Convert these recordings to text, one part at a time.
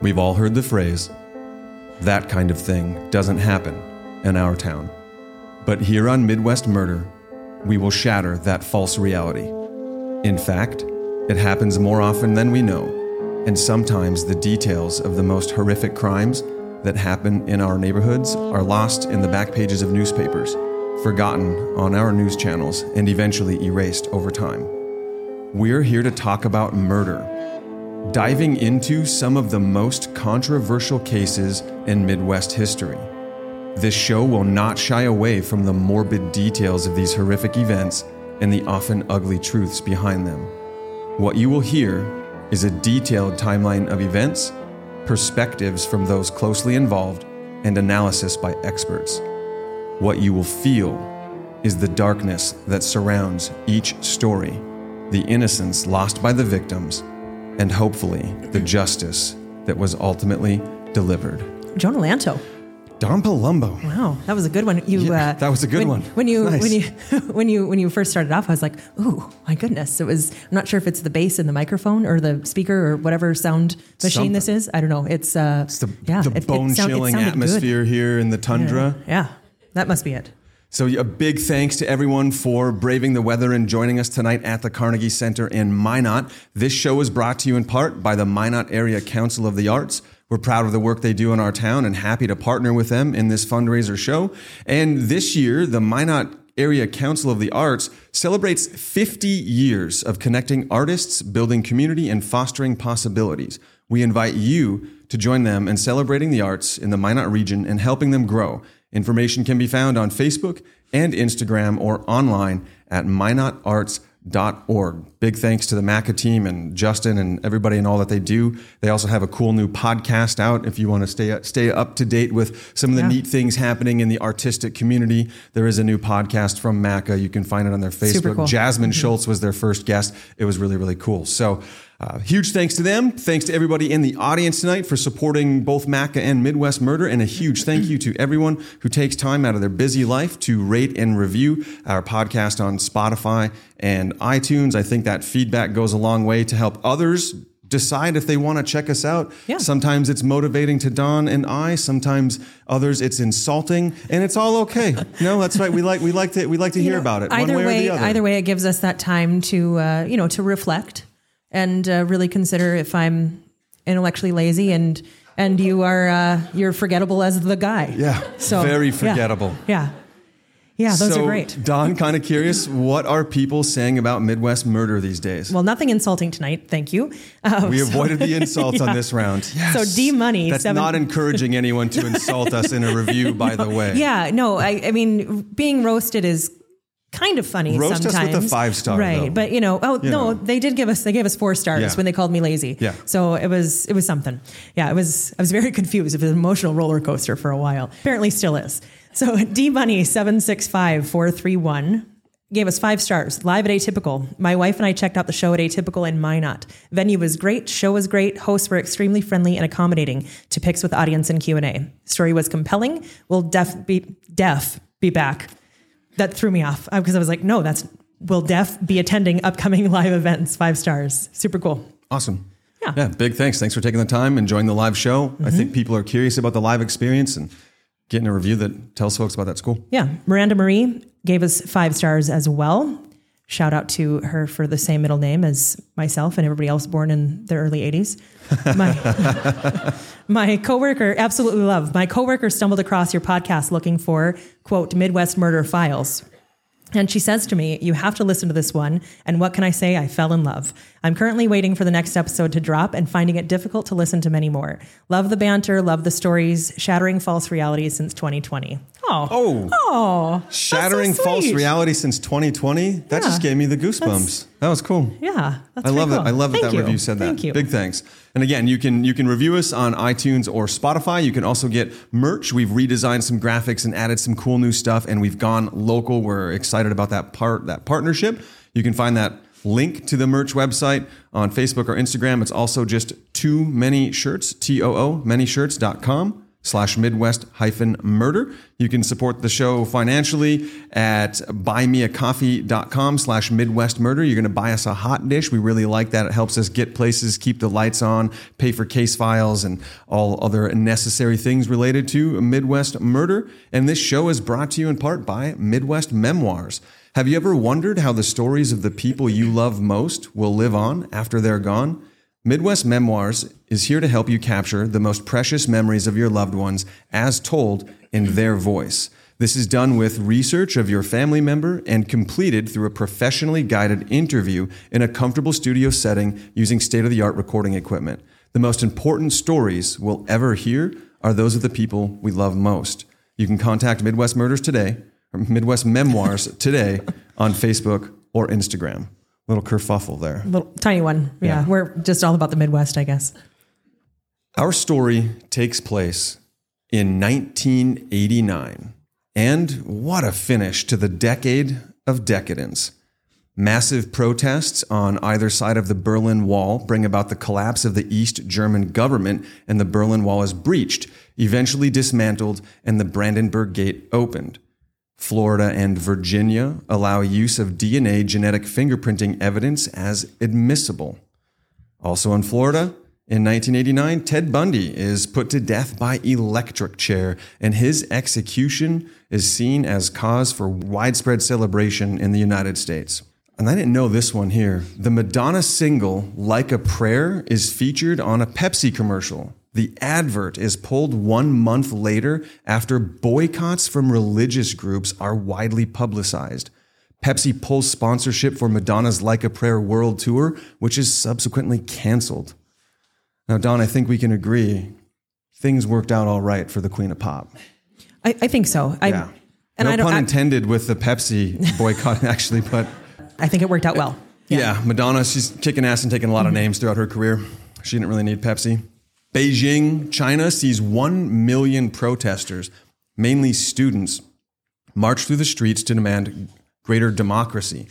We've all heard the phrase, that kind of thing doesn't happen in our town. But here on Midwest Murder, we will shatter that false reality. In fact, it happens more often than we know, and sometimes the details of the most horrific crimes that happen in our neighborhoods are lost in the back pages of newspapers, forgotten on our news channels, and eventually erased over time. We're here to talk about murder, diving into some of the most controversial cases in Midwest history. This show will not shy away from the morbid details of these horrific events and the often ugly truths behind them. What you will hear is a detailed timeline of events, perspectives from those closely involved, and analysis by experts. What you will feel is the darkness that surrounds each story, the innocence lost by the victims, and hopefully the justice that was ultimately delivered. Jonah Lanto. Don Palumbo. Wow, that was a good one. You Yeah, uh, that was a good when, one. When you Nice. when you when you when you first started off, I was like, "Ooh, my goodness!" It was. I'm not sure if it's the bass in the microphone or the speaker or whatever sound machine this is. I don't know. It's uh, It's the, yeah, the bone sound- chilling good. atmosphere here in the tundra. Yeah, that must be it. So, a big thanks to everyone for braving the weather and joining us tonight at the Carnegie Center in Minot. This show is brought to you in part by the Minot Area Council of the Arts. We're proud of the work they do in our town and happy to partner with them in this fundraiser show. And this year, the Minot Area Council of the Arts celebrates 50 years of connecting artists, building community, and fostering possibilities. We invite you to join them in celebrating the arts in the Minot region and helping them grow. Information can be found on Facebook and Instagram or online at minotarts.org. Big thanks to the MACA team and Justin and everybody and all that they do. They also have a cool new podcast out if you want to stay stay up to date with some of the Yeah. neat things happening in the artistic community. There is a new podcast from MACA. You can find it on their Facebook. Cool. Jasmine mm-hmm. Schultz was their first guest. It was really, really cool. So, uh, huge thanks to them. Thanks to everybody in the audience tonight for supporting both MACA and Midwest Murder. And a huge thank you to everyone who takes time out of their busy life to rate and review our podcast on Spotify and iTunes. I think that feedback goes a long way to help others decide if they want to check us out. Yeah. Sometimes it's motivating to Don and I. Sometimes others it's insulting, and it's all okay. No, that's right. We like we like to we like to hear know, about it Either way, way, or the other. either way, it gives us that time to uh, you know to reflect and uh, really consider if I'm intellectually lazy and and you are uh, you're forgettable as the guy. Yeah, So very forgettable. Yeah. Yeah, those so, are great. Don, kind of curious, what are people saying about Midwest murder these days? Well, nothing insulting tonight. Thank you. Uh, we so- avoided the insults Yeah. on this round. Yes. So D Money, That's seven- not encouraging anyone to insult us in a review, by the way. Yeah, no, I, I mean, being roasted is kind of funny Roast us with sometimes. a five star, right? though. But you know, oh You no, know. they did give us they gave us four stars Yeah. when they called me lazy. Yeah. So it was it was something. Yeah, it was. I was very confused. It was an emotional roller coaster for a while. Apparently, still is. So D Money seven six five four three one. Gave us five stars. Live at Atypical. My wife and I checked out the show at Atypical in Minot. Venue was great. Show was great. Hosts were extremely friendly and accommodating to picks with audience and Q and A. Story was compelling. Will def be def be back that threw me off uh, because I was like, no, that's will Def be attending upcoming live events? Five stars, super cool. Awesome. Yeah. Yeah, big thanks. Thanks for taking the time and joining the live show. I think mm-hmm. people are curious about the live experience and getting a review that tells folks about that school. Yeah, Miranda Marie gave us five stars as well. Shout out to her for the same middle name as myself and everybody else born in the early 80s. My, my coworker, absolutely love. My coworker stumbled across your podcast looking for, quote, Midwest Murder Files. And she says to me, You have to listen to this one. And what can I say? I fell in love. I'm currently waiting for the next episode to drop and finding it difficult to listen to many more. Love the banter, love the stories, shattering false realities since 2020. Oh. Oh, Oh. shattering so false reality since 2020. That just gave me the goosebumps. That was cool. Yeah. That's I love pretty that. I love that Thank that you. review said that. Thank you. Big thanks. And again, you can you can review us on iTunes or Spotify. You can also get merch. We've redesigned some graphics and added some cool new stuff, and we've gone local. We're excited about that part that partnership. You can find that link to the merch website on Facebook or Instagram. It's also just too many shirts. T O O many manyshirts.com. slash Midwest hyphen murder. You can support the show financially at buymeacoffee.com slash Midwest murder. You're going to buy us a hot dish. We really like that. It helps us get places, keep the lights on, pay for case files and all other necessary things related to Midwest murder. And this show is brought to you in part by Midwest Memoirs. Have you ever wondered how the stories of the people you love most will live on after they're gone? Midwest Memoirs is here to help you capture the most precious memories of your loved ones as told in their voice. This is done with research of your family member and completed through a professionally guided interview in a comfortable studio setting using state of the art recording equipment. The most important stories we'll ever hear are those of the people we love most. You can contact Midwest Murders today, or Midwest Memoirs today on Facebook or Instagram. Little kerfuffle there. Little tiny one. Yeah. Yeah. We're just all about the Midwest, I guess. Our story takes place in 1989. And what a finish to the decade of decadence. Massive protests on either side of the Berlin Wall bring about the collapse of the East German government, and the Berlin Wall is breached, eventually dismantled, and the Brandenburg Gate opened. Florida and Virginia allow use of DNA genetic fingerprinting evidence as admissible. Also in Florida, in 1989, Ted Bundy is put to death by electric chair, and his execution is seen as cause for widespread celebration in the United States. And I didn't know this one here. The Madonna single, Like a Prayer, is featured on a Pepsi commercial. The advert is pulled one month later after boycotts from religious groups are widely publicized. Pepsi pulls sponsorship for Madonna's Like a Prayer World Tour, which is subsequently canceled. Now, Don, I think we can agree things worked out all right for the Queen of Pop. I, I think so. I, Yeah. And no I don't. pun intended with the Pepsi boycott, actually, but I think it worked out well. yeah. Madonna, she's kicking ass and taking a lot of mm-hmm. names throughout her career. She didn't really need Pepsi. Beijing, China sees 1 million protesters, mainly students, march through the streets to demand greater democracy.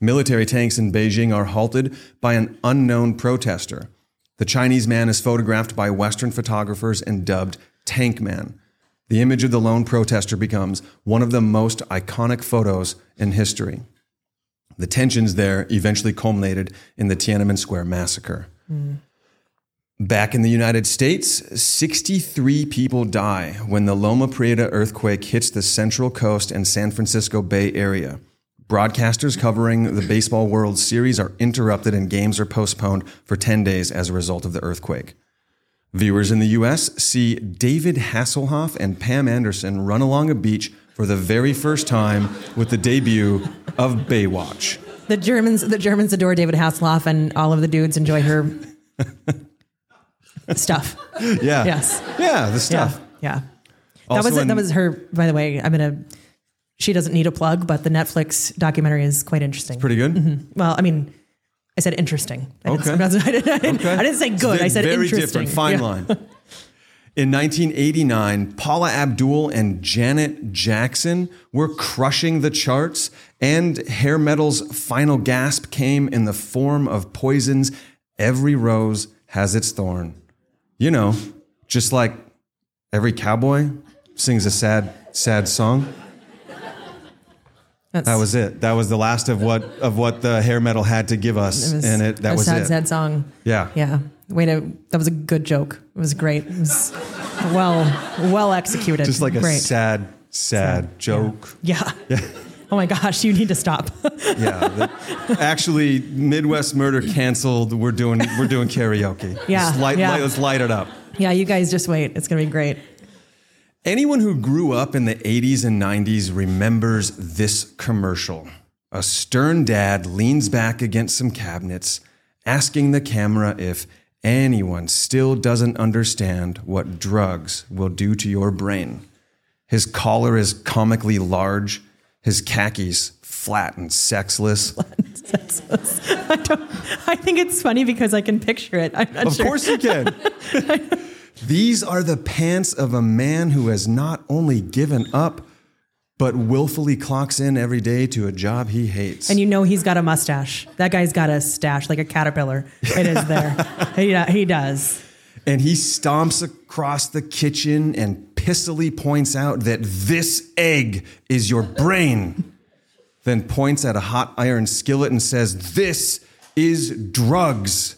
Military tanks in Beijing are halted by an unknown protester. The Chinese man is photographed by Western photographers and dubbed Tank Man. The image of the lone protester becomes one of the most iconic photos in history. The tensions there eventually culminated in the Tiananmen Square massacre. Hmm. Back in the United States, 63 people die when the Loma Prieta earthquake hits the Central Coast and San Francisco Bay Area. Broadcasters covering the Baseball World Series are interrupted and games are postponed for 10 days as a result of the earthquake. Viewers in the US see David Hasselhoff and Pam Anderson run along a beach for the very first time with the debut of Baywatch. The Germans, the Germans adore David Hasselhoff, and all of the dudes enjoy her stuff. Yeah. Yes. Yeah, the stuff. Yeah. That was in- That was her. By the way, I'm gonna. She doesn't need a plug, but the Netflix documentary is quite interesting. Pretty good. Mm-hmm. well, I mean, I said interesting. I didn't, Okay. I didn't, I didn't, Okay. I didn't say good. I said very interesting. different. Fine Yeah. line. In 1989, Paula Abdul and Janet Jackson were crushing the charts, and hair metal's final gasp came in the form of Poison's "Every Rose Has Its Thorn." You know, just like every cowboy sings a sad, sad song. That's, That was it. That was the last of what of what the hair metal had to give us, it was and it that a was sad, it. sad song. Yeah. Yeah. Way to. That was a good joke. It was great. It was well, well executed. Just like a great. sad, sad joke. Yeah. Yeah. Oh my gosh, you need to stop. Yeah. the- actually, Midwest Murder canceled. We're doing we're doing karaoke. Yeah, Let's light, yeah. light- let's light it up. yeah, you guys just wait. It's gonna be great. Anyone who grew up in the 80s and 90s remembers this commercial. A stern dad leans back against some cabinets, asking the camera if anyone still doesn't understand what drugs will do to your brain. His collar is comically large, his khakis flat and sexless. I don't. I think it's funny because I can picture it. I'm not Of sure. course you can. These are the pants of a man who has not only given up, but willfully clocks in every day to a job he hates. And you know he's got a mustache. That guy's got a stash like a caterpillar. It is there. he, he does. and he stomps across the kitchen and pistily points out that this egg is your brain. then points at a hot iron skillet and says, This is drugs.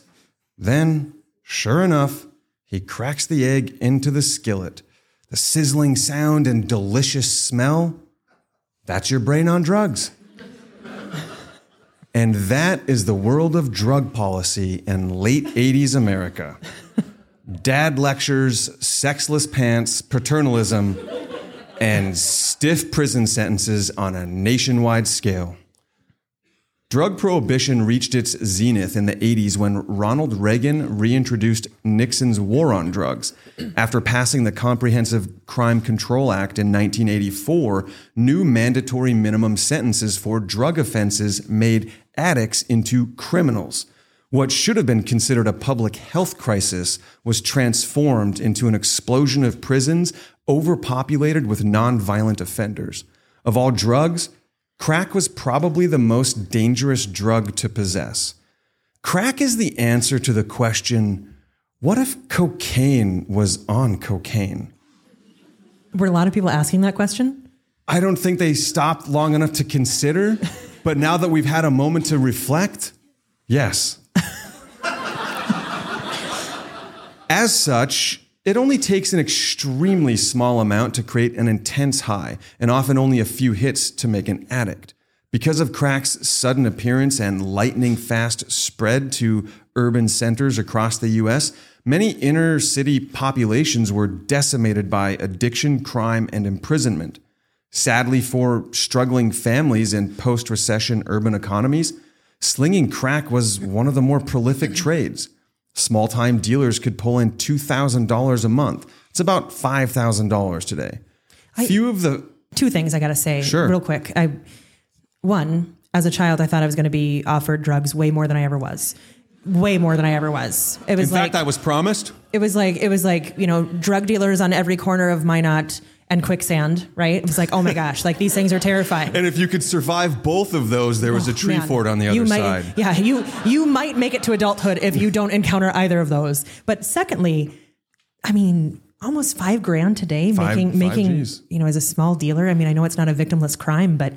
Then, sure enough, he cracks the egg into the skillet. The sizzling sound and delicious smell that's your brain on drugs. And that is the world of drug policy in late 80s America. Dad lectures, sexless pants, paternalism, and stiff prison sentences on a nationwide scale. Drug prohibition reached its zenith in the 80s when Ronald Reagan reintroduced Nixon's war on drugs. After passing the Comprehensive Crime Control Act in 1984, new mandatory minimum sentences for drug offenses made addicts into criminals. What should have been considered a public health crisis was transformed into an explosion of prisons overpopulated with nonviolent offenders. Of all drugs, Crack was probably the most dangerous drug to possess. Crack is the answer to the question what if cocaine was on cocaine? Were a lot of people asking that question? I don't think they stopped long enough to consider, but now that we've had a moment to reflect, yes. As such, it only takes an extremely small amount to create an intense high, and often only a few hits to make an addict. Because of crack's sudden appearance and lightning fast spread to urban centers across the US, many inner city populations were decimated by addiction, crime, and imprisonment. Sadly, for struggling families in post recession urban economies, slinging crack was one of the more prolific trades. Small time dealers could pull in $2,000 a month. It's about $5,000 today. I- Few of the. Two things I got to say Sure. real quick. I one, as a child, I thought I was going to be offered drugs way more than I ever was. Way more than I ever was. It was In like fact, I was promised. it was like it was like you know drug dealers on every corner of Minot and quicksand. Right? It was like oh my gosh, like these things are terrifying. And if you could survive both of those, there was a tree Man, fort on the other might, side. Yeah, you you might make it to adulthood if you don't encounter either of those. But secondly, I mean, almost five grand today Five- making five making Gs. you know as a small dealer. I mean, I know it's not a victimless crime, but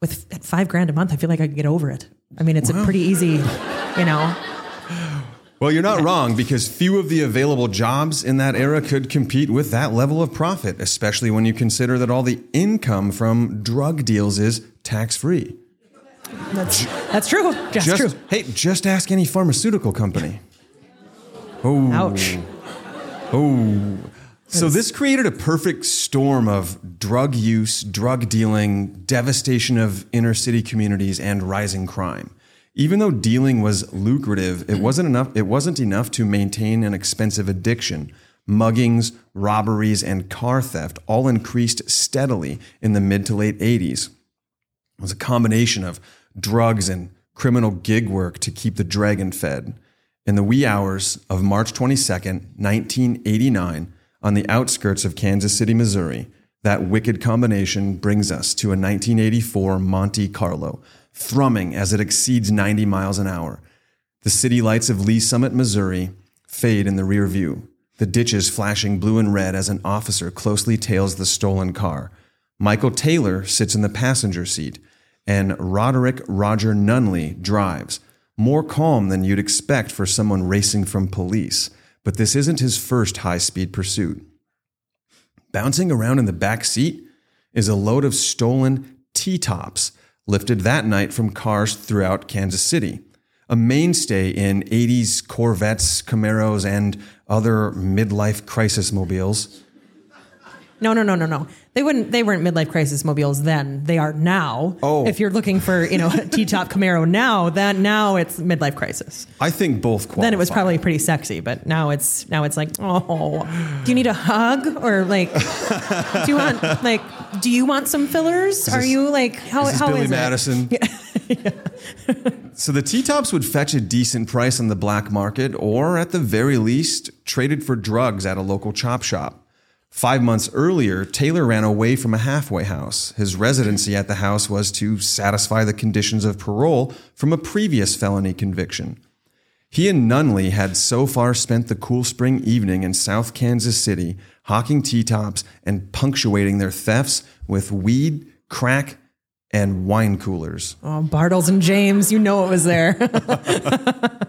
with at five grand a month, I feel like I could get over it. I mean, it's a pretty easy, you know. Well, you're not wrong because few of the available jobs in that era could compete with that level of profit, especially when you consider that all the income from drug deals is tax free. That's that's true. That's Just true. hey, just ask any pharmaceutical company. Oh, Ouch. Oh. So this created a perfect storm of drug use, drug dealing, devastation of inner city communities, and rising crime. Even though dealing was lucrative, it wasn't enough it wasn't enough to maintain an expensive addiction. Muggings, robberies, and car theft all increased steadily in the mid to late 80s. It was a combination of drugs and criminal gig work to keep the dragon fed. In the wee hours of March 22nd, 1989, on the outskirts of Kansas City, Missouri, that wicked combination brings us to a 1984 Monte Carlo, thrumming as it exceeds 90 miles an hour. The city lights of Lee's Summit, Missouri, fade in the rear view, the ditches flashing blue and red as an officer closely tails the stolen car. Michael Taylor sits in the passenger seat, and Roderick Roger Nunley drives, more calm than you'd expect for someone racing from police. But this isn't his first high speed pursuit. Bouncing around in the back seat is a load of stolen T tops lifted that night from cars throughout Kansas City. A mainstay in 80s Corvettes, Camaros, and other midlife crisis mobiles. No, no, no, no, no. They wouldn't. They weren't midlife crisis mobiles then. They are now. Oh. if you're looking for you know a T-top Camaro now, that now it's midlife crisis. I think both qualify. Then it was probably pretty sexy, but now it's now it's like, oh, do you need a hug or like, do you want like, do you want some fillers? Are you like how This is how Billy is it? Madison. so the T tops would fetch a decent price on the black market, or at the very least, traded for drugs at a local chop shop. Five months earlier, Taylor ran away from a halfway house. His residency at the house was to satisfy the conditions of parole from a previous felony conviction. He and Nunley had so far spent the cool spring evening in South Kansas City, hawking T tops and punctuating their thefts with weed, crack, and wine coolers. Oh, Bartles and James, you know it was there.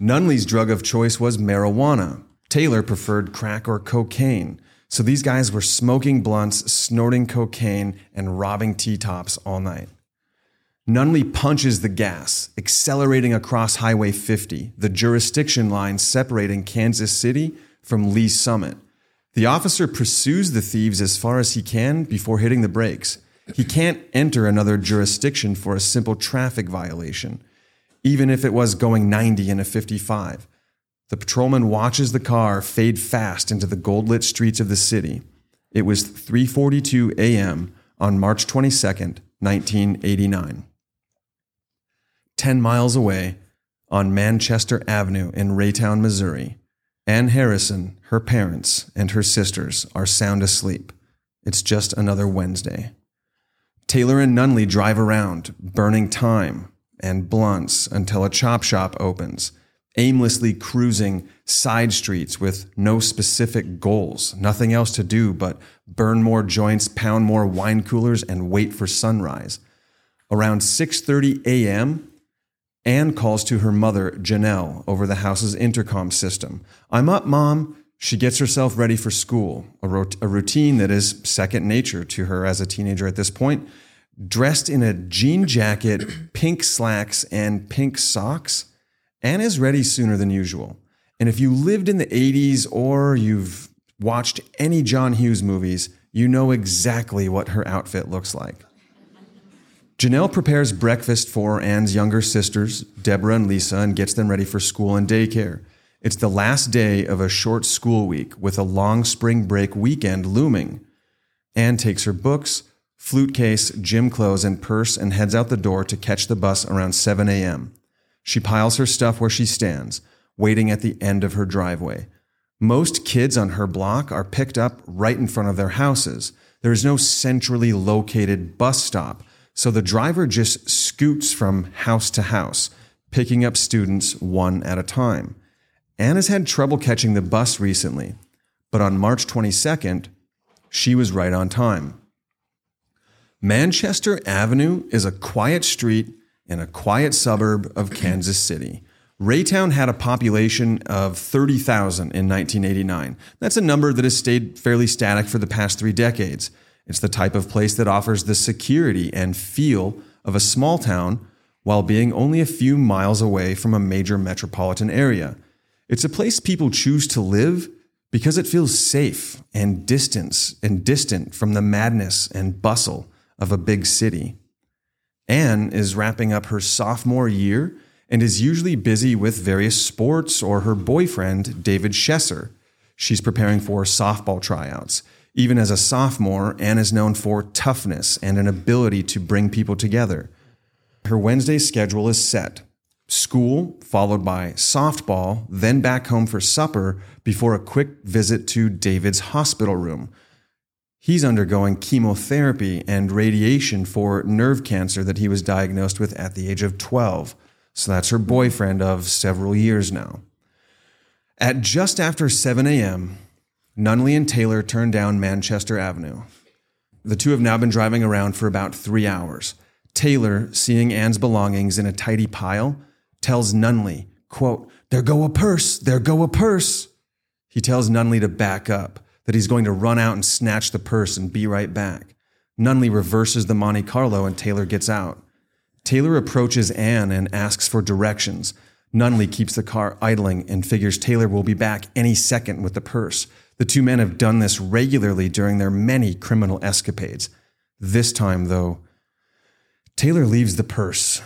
Nunley's drug of choice was marijuana. Taylor preferred crack or cocaine. So these guys were smoking blunts, snorting cocaine, and robbing T tops all night. Nunley punches the gas, accelerating across Highway 50, the jurisdiction line separating Kansas City from Lee's Summit. The officer pursues the thieves as far as he can before hitting the brakes. He can't enter another jurisdiction for a simple traffic violation, even if it was going 90 in a 55. The patrolman watches the car fade fast into the gold-lit streets of the city. It was 3:42 a.m. on March 22nd, 1989. 10 miles away on Manchester Avenue in Raytown, Missouri, Ann Harrison, her parents, and her sisters are sound asleep. It's just another Wednesday. Taylor and Nunley drive around, burning time and blunts until a chop shop opens, aimlessly cruising side streets with no specific goals, nothing else to do but burn more joints, pound more wine coolers, and wait for sunrise. Around 6:30 a.m., Ann calls to her mother, Janelle, over the house's intercom system. I'm up, Mom. She gets herself ready for school, a, rot- a routine that is second nature to her as a teenager at this point. Dressed in a jean jacket, pink slacks, and pink socks, Ann is ready sooner than usual. And if you lived in the 80s or you've watched any John Hughes movies, you know exactly what her outfit looks like. Janelle prepares breakfast for Ann's younger sisters, Deborah and Lisa, and gets them ready for school and daycare. It's the last day of a short school week with a long spring break weekend looming. Ann takes her books, flute case, gym clothes, and purse and heads out the door to catch the bus around 7 a.m. She piles her stuff where she stands, waiting at the end of her driveway. Most kids on her block are picked up right in front of their houses. There is no centrally located bus stop so the driver just scoots from house to house, picking up students one at a time. Anna's had trouble catching the bus recently, but on March 22nd, she was right on time. Manchester Avenue is a quiet street in a quiet suburb of Kansas City. Raytown had a population of 30,000 in 1989. That's a number that has stayed fairly static for the past three decades. It's the type of place that offers the security and feel of a small town while being only a few miles away from a major metropolitan area. It's a place people choose to live because it feels safe and distance and distant from the madness and bustle of a big city. Ann is wrapping up her sophomore year and is usually busy with various sports or her boyfriend, David Schesser. She's preparing for softball tryouts. Even as a sophomore, Ann is known for toughness and an ability to bring people together. Her Wednesday schedule is set school, followed by softball, then back home for supper before a quick visit to David's hospital room. He's undergoing chemotherapy and radiation for nerve cancer that he was diagnosed with at the age of 12. So that's her boyfriend of several years now. At just after 7 a.m., Nunley and Taylor turned down Manchester Avenue. The two have now been driving around for about three hours. Taylor, seeing Ann's belongings in a tidy pile, tells Nunley, quote, There go a purse, there go a purse. He tells Nunley to back up, that he's going to run out and snatch the purse and be right back. Nunley reverses the Monte Carlo and Taylor gets out. Taylor approaches Ann and asks for directions. Nunley keeps the car idling and figures Taylor will be back any second with the purse. The two men have done this regularly during their many criminal escapades. This time, though, Taylor leaves the purse.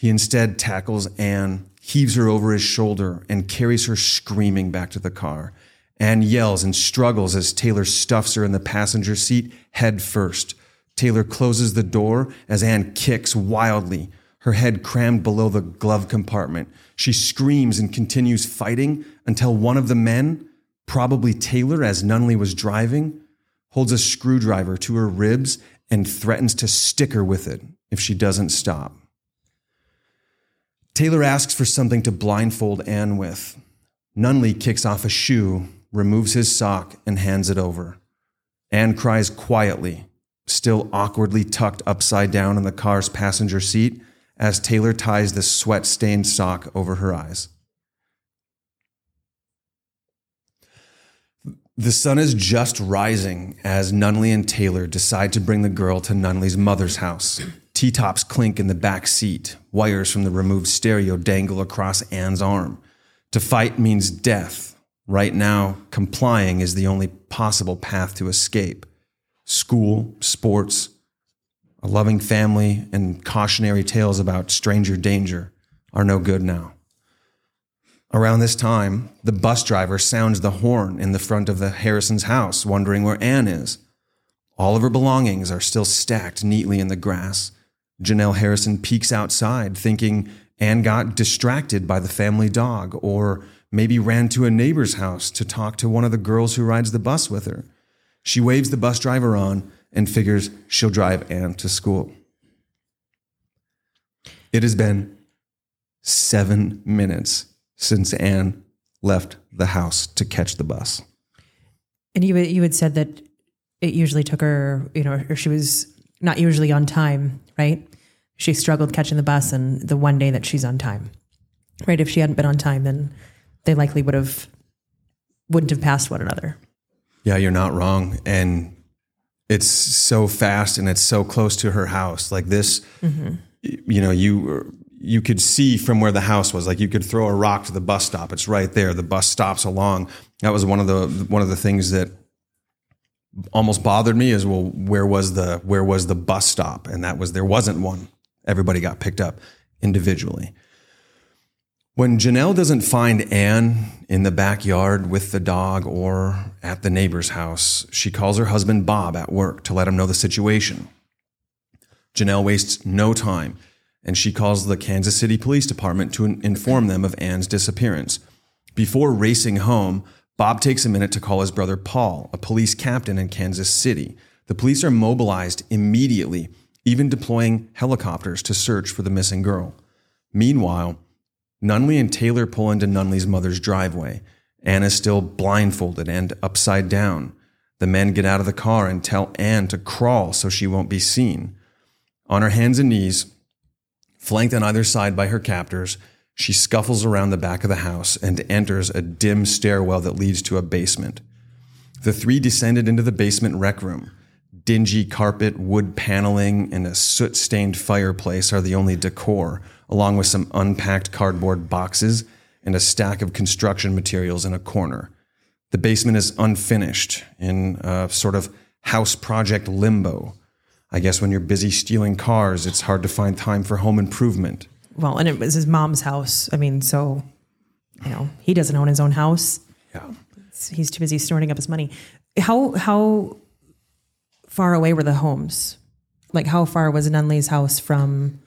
He instead tackles Ann, heaves her over his shoulder, and carries her screaming back to the car. Ann yells and struggles as Taylor stuffs her in the passenger seat head first. Taylor closes the door as Ann kicks wildly, her head crammed below the glove compartment. She screams and continues fighting until one of the men, probably Taylor as Nunley was driving, holds a screwdriver to her ribs and threatens to stick her with it if she doesn't stop. Taylor asks for something to blindfold Ann with. Nunley kicks off a shoe, removes his sock, and hands it over. Ann cries quietly, still awkwardly tucked upside down in the car's passenger seat, as Taylor ties the sweat stained sock over her eyes. The sun is just rising as Nunley and Taylor decide to bring the girl to Nunley's mother's house. T tops clink in the back seat. Wires from the removed stereo dangle across Ann's arm. To fight means death. Right now, complying is the only possible path to escape. School, sports, a loving family, and cautionary tales about stranger danger are no good now. Around this time, the bus driver sounds the horn in the front of the Harrison's house, wondering where Ann is. All of her belongings are still stacked neatly in the grass. Janelle Harrison peeks outside, thinking Ann got distracted by the family dog, or maybe ran to a neighbor's house to talk to one of the girls who rides the bus with her. She waves the bus driver on and figures she'll drive Ann to school. It has been seven minutes since Ann left the house to catch the bus. And you you had said that it usually took her, you know, or she was not usually on time, right? She struggled catching the bus, and the one day that she's on time, right? If she hadn't been on time, then they likely would have wouldn't have passed one another. Yeah, you're not wrong, and it's so fast and it's so close to her house. Like this, mm-hmm. you know, you you could see from where the house was. Like you could throw a rock to the bus stop. It's right there. The bus stops along. That was one of the one of the things that almost bothered me is well where was the where was the bus stop and that was there wasn't one everybody got picked up individually. When janelle doesn't find ann in the backyard with the dog or at the neighbor's house she calls her husband bob at work to let him know the situation. Janelle wastes no time and she calls the kansas city police department to inform them of ann's disappearance. Before racing home Bob takes a minute to call his brother Paul, a police captain in Kansas City. The police are mobilized immediately, even deploying helicopters to search for the missing girl. Meanwhile, Nunley and Taylor pull into Nunley's mother's driveway. Ann is still blindfolded and upside down. The men get out of the car and tell Ann to crawl so she won't be seen. On her hands and knees, flanked on either side by her captors, she scuffles around the back of the house and enters a dim stairwell that leads to a basement. The three descended into the basement rec room. Dingy carpet, wood paneling, and a soot stained fireplace are the only decor, along with some unpacked cardboard boxes and a stack of construction materials in a corner. The basement is unfinished, in a sort of house project limbo. I guess when you're busy stealing cars, it's hard to find time for home improvement well, and it was his mom's house. I mean, so you know, he doesn't own his own house. Yeah, he's too busy snorting up his money. How how far away were the homes? Like, how far was Nunley's house from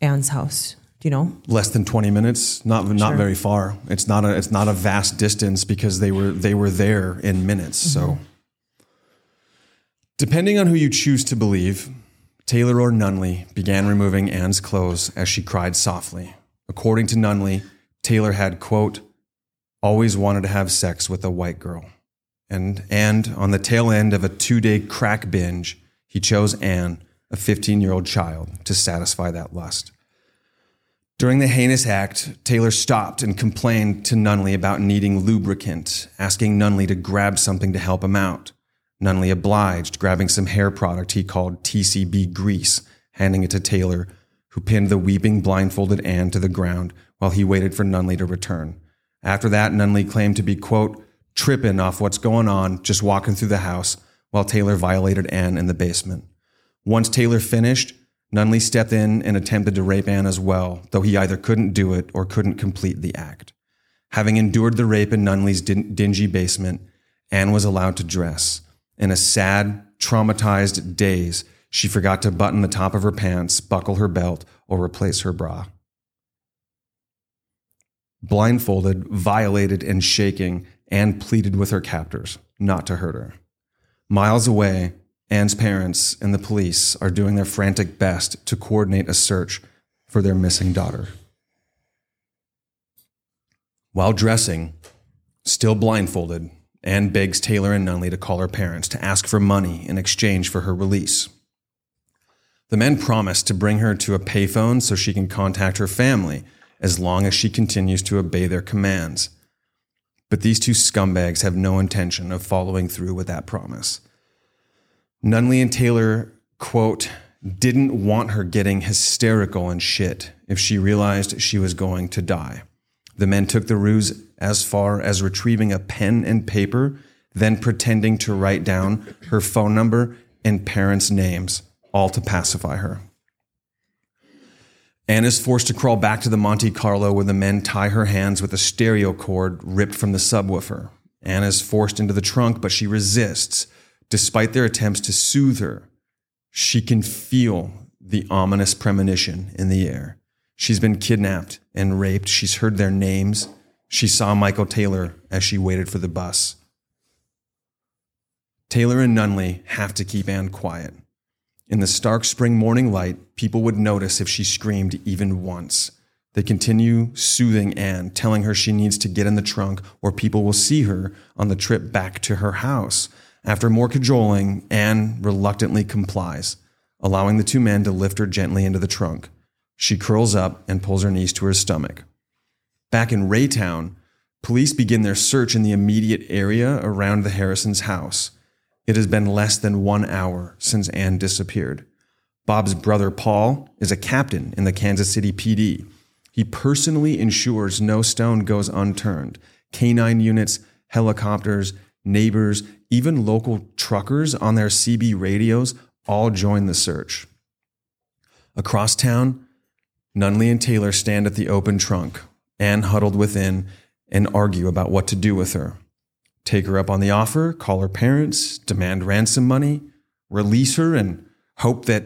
Ann's house? Do you know? Less than twenty minutes. Not not very far. It's not a it's not a vast distance because they were they were there in minutes. Mm-hmm. So. Depending on who you choose to believe, Taylor or Nunley began removing Ann's clothes as she cried softly. According to Nunley, Taylor had, quote, always wanted to have sex with a white girl. And, and on the tail end of a two day crack binge, he chose Ann, a 15 year old child, to satisfy that lust. During the heinous act, Taylor stopped and complained to Nunley about needing lubricant, asking Nunley to grab something to help him out. Nunley obliged, grabbing some hair product he called TCB grease, handing it to Taylor, who pinned the weeping, blindfolded Ann to the ground while he waited for Nunley to return. After that, Nunley claimed to be, quote, tripping off what's going on, just walking through the house, while Taylor violated Ann in the basement. Once Taylor finished, Nunley stepped in and attempted to rape Ann as well, though he either couldn't do it or couldn't complete the act. Having endured the rape in Nunley's dingy basement, Ann was allowed to dress. In a sad, traumatized daze, she forgot to button the top of her pants, buckle her belt, or replace her bra. Blindfolded, violated, and shaking, Ann pleaded with her captors not to hurt her. Miles away, Ann's parents and the police are doing their frantic best to coordinate a search for their missing daughter. While dressing, still blindfolded, Ann begs Taylor and Nunley to call her parents to ask for money in exchange for her release. The men promise to bring her to a payphone so she can contact her family as long as she continues to obey their commands. But these two scumbags have no intention of following through with that promise. Nunley and Taylor, quote, didn't want her getting hysterical and shit if she realized she was going to die. The men took the ruse as far as retrieving a pen and paper, then pretending to write down her phone number and parents' names, all to pacify her. Ann is forced to crawl back to the Monte Carlo where the men tie her hands with a stereo cord ripped from the subwoofer. Ann is forced into the trunk, but she resists, despite their attempts to soothe her. She can feel the ominous premonition in the air. She's been kidnapped and raped. She's heard their names. She saw Michael Taylor as she waited for the bus. Taylor and Nunley have to keep Ann quiet. In the stark spring morning light, people would notice if she screamed even once. They continue soothing Ann, telling her she needs to get in the trunk or people will see her on the trip back to her house. After more cajoling, Ann reluctantly complies, allowing the two men to lift her gently into the trunk. She curls up and pulls her knees to her stomach. Back in Raytown, police begin their search in the immediate area around the Harrisons' house. It has been less than one hour since Ann disappeared. Bob's brother Paul is a captain in the Kansas City PD. He personally ensures no stone goes unturned. Canine units, helicopters, neighbors, even local truckers on their CB radios all join the search. Across town, Nunley and Taylor stand at the open trunk, Ann huddled within, and argue about what to do with her. Take her up on the offer, call her parents, demand ransom money, release her, and hope that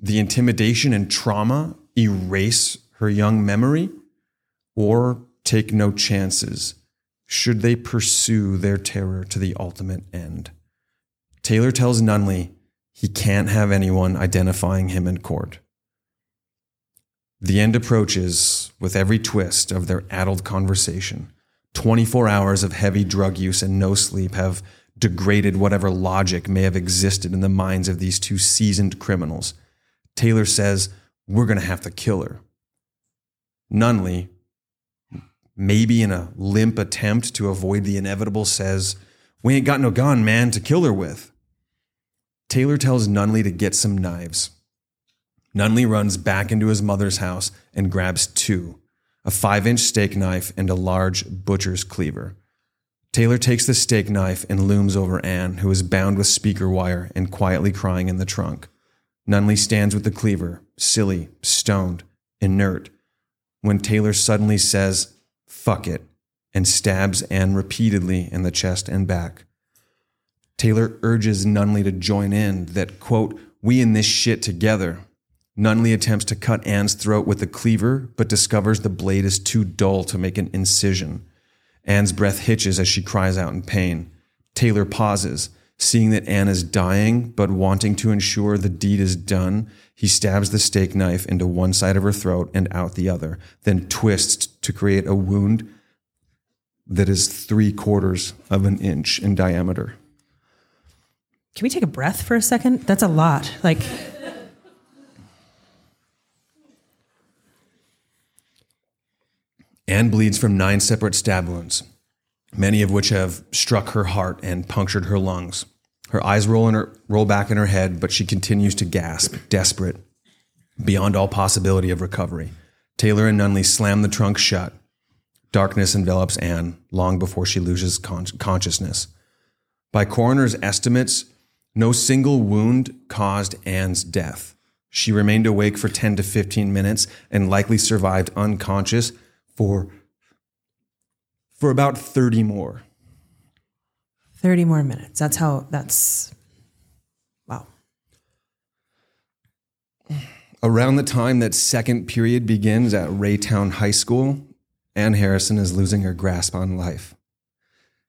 the intimidation and trauma erase her young memory, or take no chances should they pursue their terror to the ultimate end. Taylor tells Nunley he can't have anyone identifying him in court. The end approaches with every twist of their addled conversation. 24 hours of heavy drug use and no sleep have degraded whatever logic may have existed in the minds of these two seasoned criminals. Taylor says, We're going to have to kill her. Nunley, maybe in a limp attempt to avoid the inevitable, says, We ain't got no gun, man, to kill her with. Taylor tells Nunley to get some knives. Nunley runs back into his mother's house and grabs two a five inch steak knife and a large butcher's cleaver. Taylor takes the steak knife and looms over Ann, who is bound with speaker wire and quietly crying in the trunk. Nunley stands with the cleaver, silly, stoned, inert, when Taylor suddenly says, fuck it, and stabs Ann repeatedly in the chest and back. Taylor urges Nunley to join in, that, quote, we in this shit together, Nunley attempts to cut Ann's throat with a cleaver, but discovers the blade is too dull to make an incision. Ann's breath hitches as she cries out in pain. Taylor pauses. Seeing that Ann is dying, but wanting to ensure the deed is done, he stabs the steak knife into one side of her throat and out the other, then twists to create a wound that is three quarters of an inch in diameter. Can we take a breath for a second? That's a lot. Like, Ann bleeds from nine separate stab wounds, many of which have struck her heart and punctured her lungs. Her eyes roll, in her, roll back in her head, but she continues to gasp, desperate, beyond all possibility of recovery. Taylor and Nunley slam the trunk shut. Darkness envelops Ann long before she loses con- consciousness. By coroner's estimates, no single wound caused Ann's death. She remained awake for 10 to 15 minutes and likely survived unconscious for for about 30 more. 30 more minutes. That's how that's wow. Around the time that second period begins at Raytown High School, Ann Harrison is losing her grasp on life.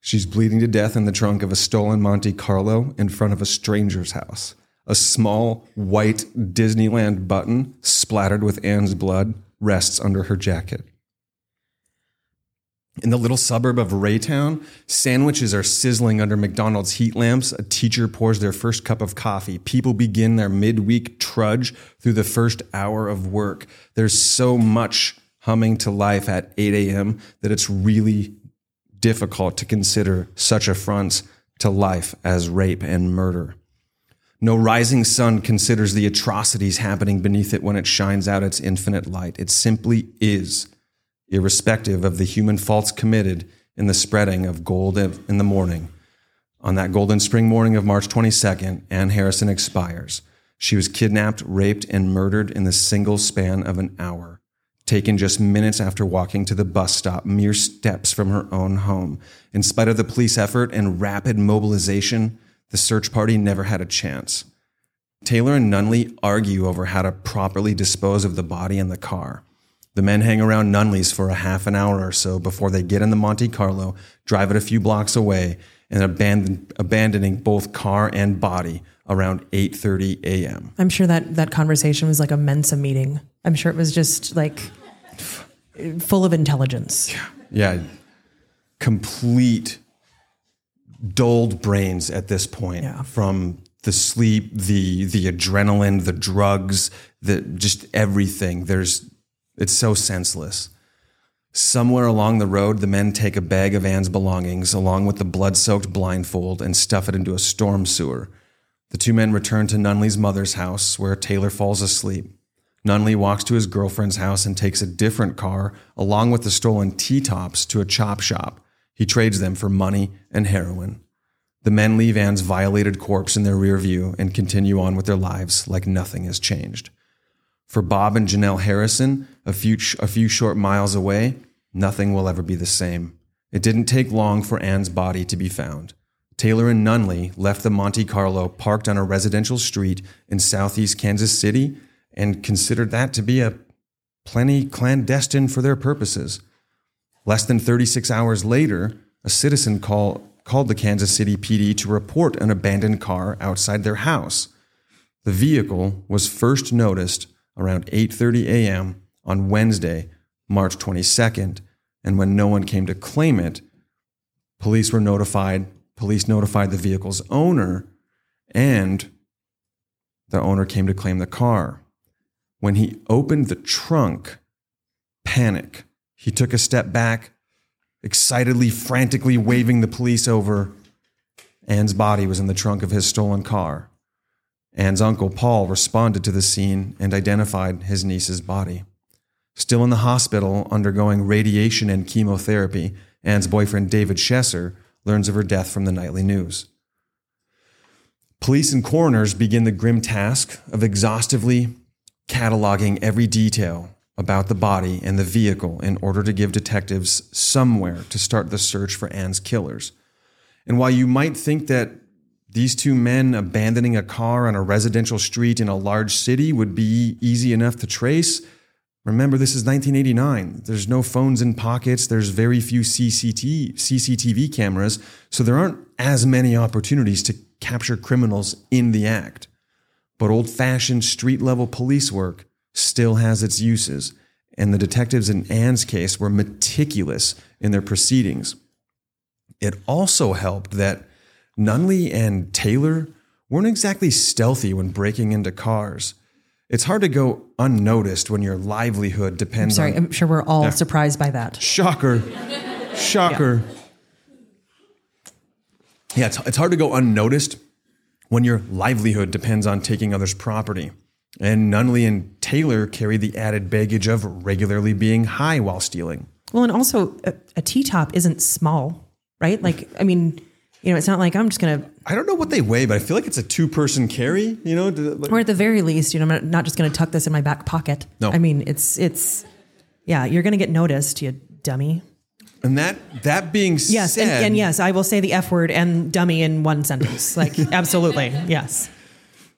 She's bleeding to death in the trunk of a stolen Monte Carlo in front of a stranger's house. A small white Disneyland button splattered with Anne's blood rests under her jacket. In the little suburb of Raytown, sandwiches are sizzling under McDonald's heat lamps. A teacher pours their first cup of coffee. People begin their midweek trudge through the first hour of work. There's so much humming to life at 8 a.m. that it's really difficult to consider such affronts to life as rape and murder. No rising sun considers the atrocities happening beneath it when it shines out its infinite light. It simply is irrespective of the human faults committed in the spreading of gold in the morning. On that golden spring morning of March 22nd, Ann Harrison expires. She was kidnapped, raped, and murdered in the single span of an hour, taken just minutes after walking to the bus stop, mere steps from her own home. In spite of the police effort and rapid mobilization, the search party never had a chance. Taylor and Nunley argue over how to properly dispose of the body in the car. The men hang around Nunley's for a half an hour or so before they get in the Monte Carlo, drive it a few blocks away, and abandon, abandoning both car and body around 8:30 a.m. I'm sure that that conversation was like a Mensa meeting. I'm sure it was just like full of intelligence. Yeah. yeah. Complete dulled brains at this point Yeah. from the sleep, the the adrenaline, the drugs, the just everything. There's it's so senseless. Somewhere along the road, the men take a bag of Ann's belongings, along with the blood soaked blindfold, and stuff it into a storm sewer. The two men return to Nunley's mother's house, where Taylor falls asleep. Nunley walks to his girlfriend's house and takes a different car, along with the stolen T tops, to a chop shop. He trades them for money and heroin. The men leave Ann's violated corpse in their rear view and continue on with their lives like nothing has changed. For Bob and Janelle Harrison, a few, a few short miles away, nothing will ever be the same. It didn't take long for Ann's body to be found. Taylor and Nunley left the Monte Carlo parked on a residential street in southeast Kansas City and considered that to be a plenty clandestine for their purposes. Less than 36 hours later, a citizen call, called the Kansas City PD to report an abandoned car outside their house. The vehicle was first noticed around 8:30 a.m. on Wednesday, March 22nd, and when no one came to claim it, police were notified, police notified the vehicle's owner and the owner came to claim the car. When he opened the trunk, panic. He took a step back, excitedly, frantically waving the police over. Ann's body was in the trunk of his stolen car. Ann's uncle Paul responded to the scene and identified his niece's body. Still in the hospital, undergoing radiation and chemotherapy, Ann's boyfriend David Chesser learns of her death from the nightly news. Police and coroners begin the grim task of exhaustively cataloging every detail about the body and the vehicle in order to give detectives somewhere to start the search for Ann's killers. And while you might think that these two men abandoning a car on a residential street in a large city would be easy enough to trace, remember this is 1989. There's no phones in pockets, there's very few CCT, CCTV cameras, so there aren't as many opportunities to capture criminals in the act. But old fashioned street level police work still has its uses, and the detectives in Ann's case were meticulous in their proceedings. It also helped that Nunley and Taylor weren't exactly stealthy when breaking into cars. It's hard to go unnoticed when your livelihood depends I'm Sorry, on. I'm sure we're all surprised by that. Shocker. Shocker. Yeah, it's, it's hard to go unnoticed when your livelihood depends on taking others' property. And Nunley and Taylor carry the added baggage of regularly being high while stealing. Well, and also a, a T top isn't small, right? Like, I mean, you know, it's not like I'm just gonna, I don't know what they weigh, but I feel like it's a two person carry, you know? like- or at the very least, you know, I'm not- just gonna tuck this in my back pocket. No. I mean, it's it's, yeah, you're gonna get noticed, you dummy. And that that being Yes, said, and, and yes, I will say the F word and dummy in one sentence. Like, absolutely, yes.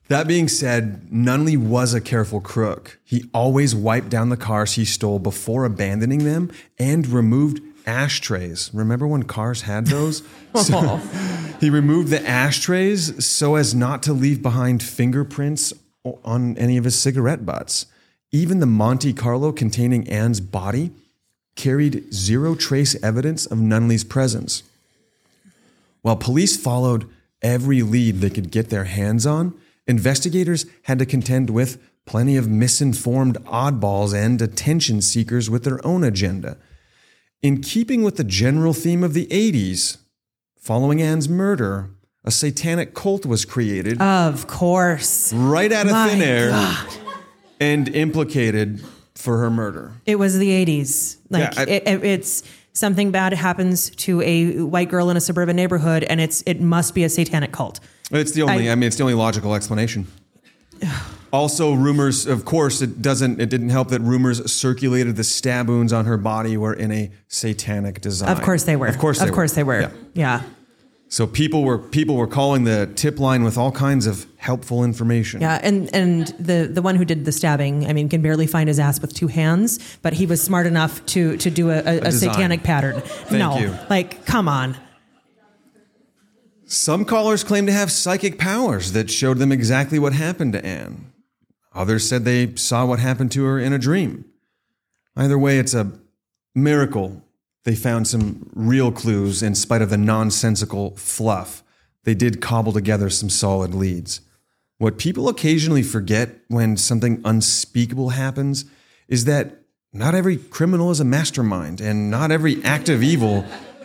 That being said, Nunley was a careful crook. He always wiped down the cars he stole before abandoning them and removed ashtrays. Remember when cars had those? So oh. he removed the ashtrays so as not to leave behind fingerprints on any of his cigarette butts. Even the Monte Carlo containing Ann's body carried zero trace evidence of Nunley's presence. While police followed every lead they could get their hands on, investigators had to contend with plenty of misinformed oddballs and attention seekers with their own agenda. In keeping with the general theme of the 80s, following Ann's murder, a satanic cult was created Of course. right out of My thin air God. and implicated for her murder. It was the 80s. Like Yeah, I- it, it- it's something bad happens to a white girl in a suburban neighborhood and it's it must be a satanic cult. It's the only. I, I- mean, it's the only logical explanation. Also, rumors. Of course, it doesn't. It didn't help that rumors circulated the stab wounds on her body were in a satanic design. Of course they were. Of course. They Of course were. they were. Yeah. Yeah. So people were people were calling the tip line with all kinds of helpful information. Yeah, and and the the one who did the stabbing, I mean, can barely find his ass with two hands, but he was smart enough to to do a, a, a design. satanic pattern. no, you. like come on. Some callers claim to have psychic powers that showed them exactly what happened to Ann. Others said they saw what happened to her in a dream. Either way, it's a miracle they found some real clues in spite of the nonsensical fluff. They did cobble together some solid leads. What people occasionally forget when something unspeakable happens is that not every criminal is a mastermind, and not every act of evil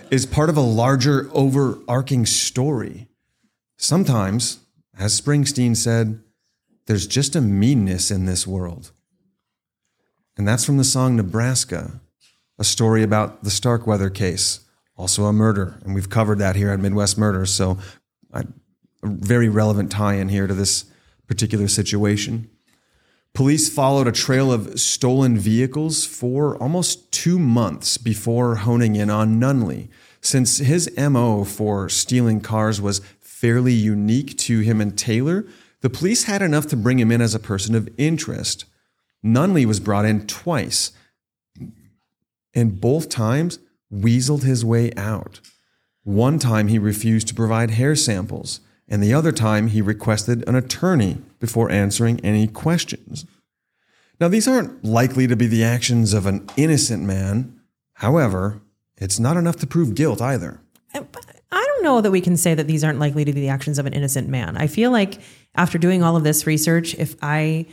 is part of a larger, overarching story. Sometimes, as Springsteen said, there's just a meanness in this world. And that's from the song Nebraska, a story about the Starkweather case, also a murder. And we've covered that here at Midwest Murder. So, a very relevant tie in here to this particular situation. Police followed a trail of stolen vehicles for almost two months before honing in on Nunley. Since his MO for stealing cars was fairly unique to him and Taylor, the police had enough to bring him in as a person of interest. Nunley was brought in twice, and both times weaseled his way out. One time he refused to provide hair samples, and the other time he requested an attorney before answering any questions. Now, these aren't likely to be the actions of an innocent man. However, it's not enough to prove guilt either. I don't know that we can say that these aren't likely to be the actions of an innocent man. I feel like after doing all of this research, if I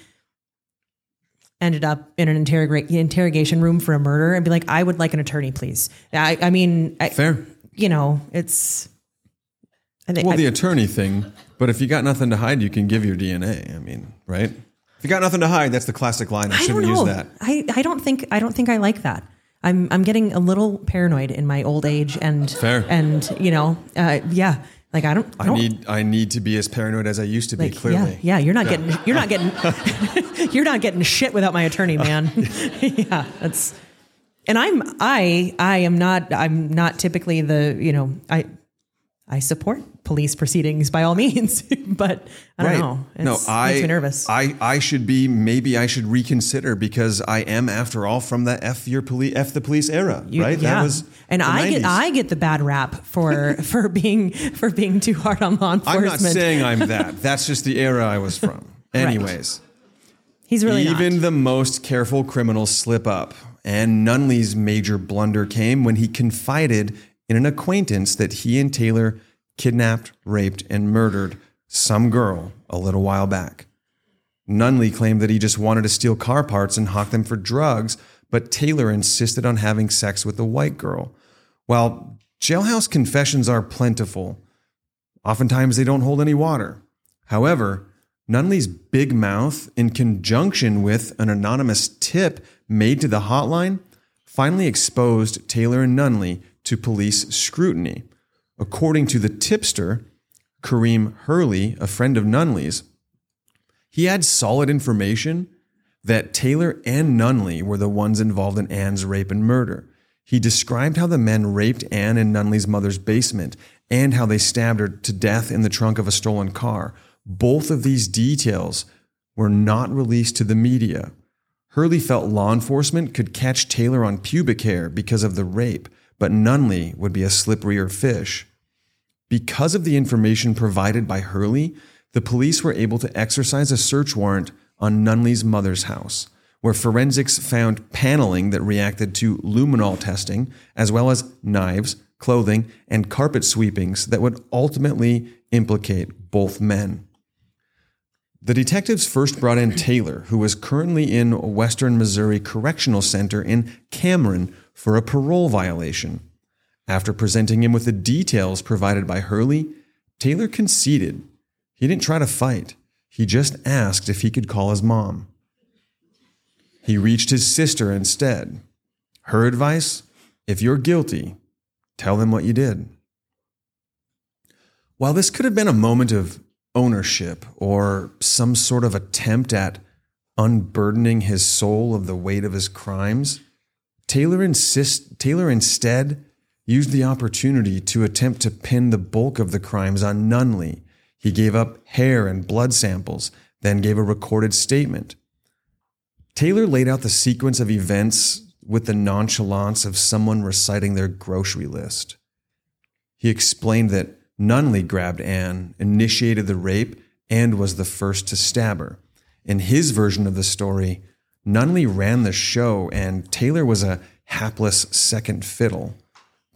ended up in an interrogate interrogation room for a murder, I'd be like, I would like an attorney, please. I, I mean, I, Fair. you know, it's. I think Well, I- the attorney thing, but if you got nothing to hide, you can give your DNA. I mean, right? If you got nothing to hide, that's the classic line. I, I shouldn't use that. I, I don't think I don't think I like that. I'm I'm getting a little paranoid in my old age and Fair. and you know uh, yeah like I don't I, I don't need I need to be as paranoid as I used to be. Clearly, yeah yeah you're not getting you're not getting you're not getting shit without my attorney man yeah that's and I'm I I am not I'm not typically the you know I I support police proceedings by all means but I don't know no, It's- I makes me nervous I I should be maybe I should reconsider because I am after all from the f your police f the police era, You- right? Yeah. That was and I get I get the bad rap for for being for being too hard on law enforcement. I'm not saying I'm that. That's just the era I was from. Anyways, He's really even not. the most careful criminals slip up, and Nunley's major blunder came when he confided in an acquaintance that he and Taylor kidnapped, raped, and murdered some girl a little while back. Nunley claimed that he just wanted to steal car parts and hawk them for drugs, but Taylor insisted on having sex with the white girl. While jailhouse confessions are plentiful, oftentimes they don't hold any water. However, Nunley's big mouth, in conjunction with an anonymous tip made to the hotline, finally exposed Taylor and Nunley to police scrutiny. According to the tipster, Kareem Hurley, a friend of Nunley's, he had solid information that Taylor and Nunley were the ones involved in Ann's rape and murder. He described how the men raped Ann in Nunley's mother's basement and how they stabbed her to death in the trunk of a stolen car. Both of these details were not released to the media. Hurley felt law enforcement could catch Taylor on pubic hair because of the rape, but Nunley would be a slipperier fish. Because of the information provided by Hurley, the police were able to exercise a search warrant on Nunley's mother's house. where forensics found paneling that reacted to luminol testing, as well as knives, clothing, and carpet sweepings that would ultimately implicate both men. The detectives first brought in Taylor, who was currently in Western Missouri Correctional Center in Cameron for a parole violation. After presenting him with the details provided by Hurley, Taylor conceded. He didn't try to fight, he just asked if he could call his mom. He reached his sister instead. Her advice if you're guilty, tell them what you did. While this could have been a moment of ownership or some sort of attempt at unburdening his soul of the weight of his crimes, Taylor, insist, Taylor instead used the opportunity to attempt to pin the bulk of the crimes on Nunley. He gave up hair and blood samples, then gave a recorded statement. Taylor laid out the sequence of events with the nonchalance of someone reciting their grocery list. He explained that Nunley grabbed Ann, initiated the rape, and was the first to stab her. In his version of the story, Nunley ran the show, and Taylor was a hapless second fiddle.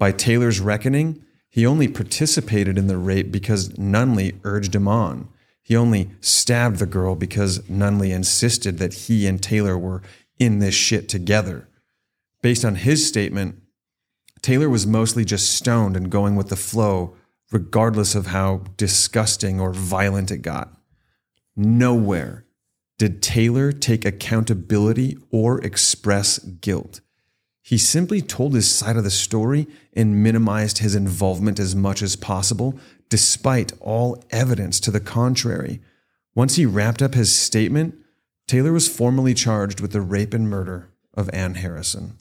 By Taylor's reckoning, he only participated in the rape because Nunley urged him on. He only stabbed the girl because Nunley insisted that he and Taylor were in this shit together. Based on his statement, Taylor was mostly just stoned and going with the flow, regardless of how disgusting or violent it got. Nowhere did Taylor take accountability or express guilt. He simply told his side of the story and minimized his involvement as much as possible, despite all evidence to the contrary. Once he wrapped up his statement, Taylor was formally charged with the rape and murder of Ann Harrison.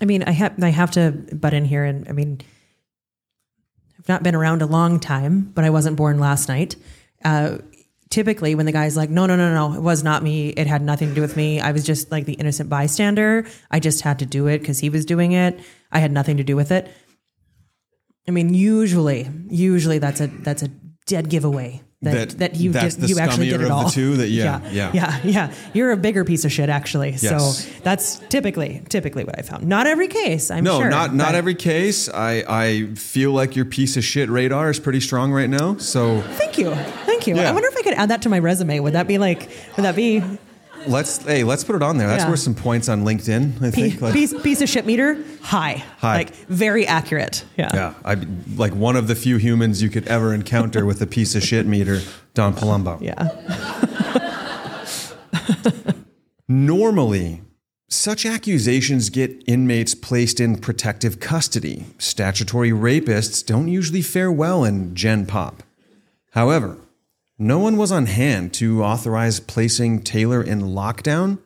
I mean, I have I have to butt in here, and I mean, I've not been around a long time, but I wasn't born last night. Uh, typically, when the guy's like, "No, no, no, no, it was not me. It had nothing to do with me. I was just like the innocent bystander. I just had to do it because he was doing it. I had nothing to do with it." I mean, usually, usually that's a that's a dead giveaway that that, That- you did, you actually did it of the all. two that- yeah, yeah. yeah, yeah. You're a bigger piece of shit, actually. Yes. So that's typically typically what I found. Not every case, I'm No, sure. not not every case. I I feel like your piece of shit radar is pretty strong right now. So Thank you, thank you. Yeah. I wonder if I could add that to my resume. Would that be like? Would that be let's hey let's put it on there. That's Yeah. worth some points on LinkedIn. I think. Like, piece piece of shit meter high? High. Like very accurate. Yeah. yeah, I like one of the few humans you could ever encounter with a piece of shit meter, Don Palumbo. Yeah. Normally, such accusations get inmates placed in protective custody. Statutory rapists don't usually fare well in Gen Pop. However, no one was on hand to authorize placing Taylor in lockdown,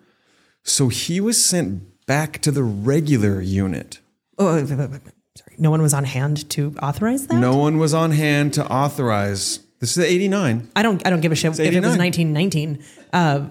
so he was sent back to the regular unit. Oh, sorry. No one was on hand to authorize that. No one was on hand to authorize. This is 89. I don't. I don't give a shit if it was 89. 1919. Uh,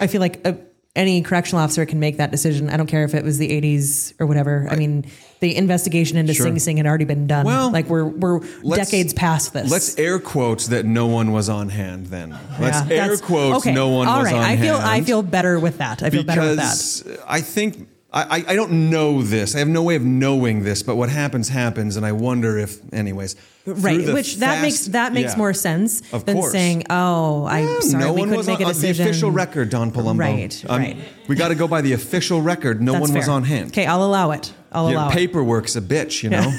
I feel like uh, any correctional officer can make that decision. I don't care if it was the 80s or whatever. I mean, the investigation into Sure. Sing Sing had already been done. Well, like we're we're decades past this. Let's air quotes that no one was on hand then. Let's Yeah, air quotes okay, no one all was right. on I feel hand. I feel better with that. I feel better with that. because I think I, I don't know this. I have no way of knowing this, but what happens happens, and I wonder if, anyways, Right, which that makes that makes yeah. more sense than course. saying, "Oh, I'm Yeah, sorry, no we one couldn't was make on, a decision." the official record, Don Palumbo. Right, Um, right. We got to go by the official record. No That's one was on hand. Okay, I'll allow it. I'll allow it. paperwork's a bitch, you know.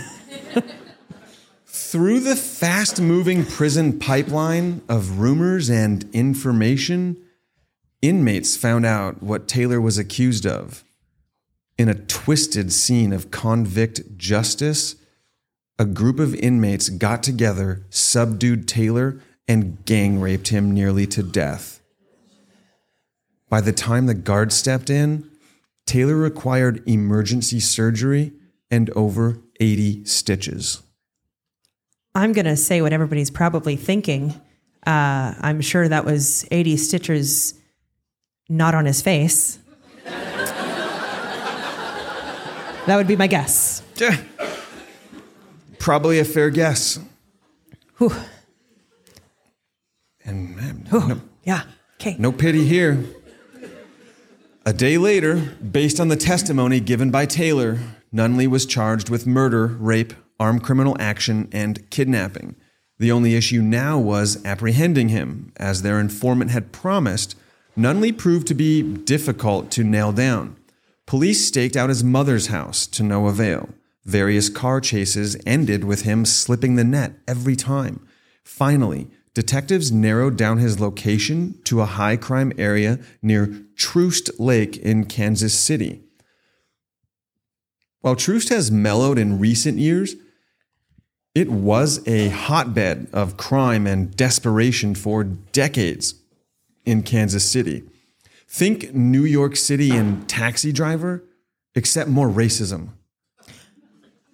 Through the fast-moving prison pipeline of rumors and information, inmates found out what Taylor was accused of. In a twisted scene of convict justice, a group of inmates got together, subdued Taylor, and gang raped him nearly to death. By the time the guard stepped in, Taylor required emergency surgery and over 80 stitches. I'm going to say what everybody's probably thinking. Uh, I'm sure that was 80 stitches not on his face. That would be my guess. Yeah. Probably a fair guess. Whew. And man, no, Yeah. Okay. no pity here. A day later, based on the testimony given by Taylor, Nunley was charged with murder, rape, armed criminal action, and kidnapping. The only issue now was apprehending him. As their informant had promised, Nunley proved to be difficult to nail down. Police staked out his mother's house to no avail. Various car chases ended with him slipping the net every time. Finally, detectives narrowed down his location to a high crime area near Troost Lake in Kansas City. While Troost has mellowed in recent years, it was a hotbed of crime and desperation for decades in Kansas City. Think New York City and Taxi Driver, except more racism.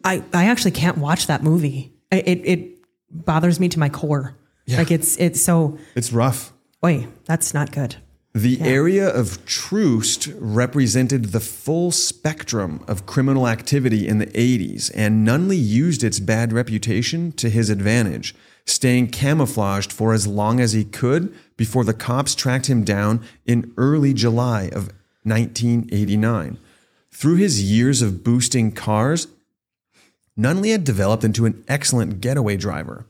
I, I actually can't watch that movie. It, it, bothers me to my core. Yeah. Like it's it's so. It's rough. Wait, that's not good. The area of Troost represented the full spectrum of criminal activity in the 80s, and Nunley used its bad reputation to his advantage, staying camouflaged for as long as he could before the cops tracked him down in early July of 1989. Through his years of boosting cars, Nunley had developed into an excellent getaway driver.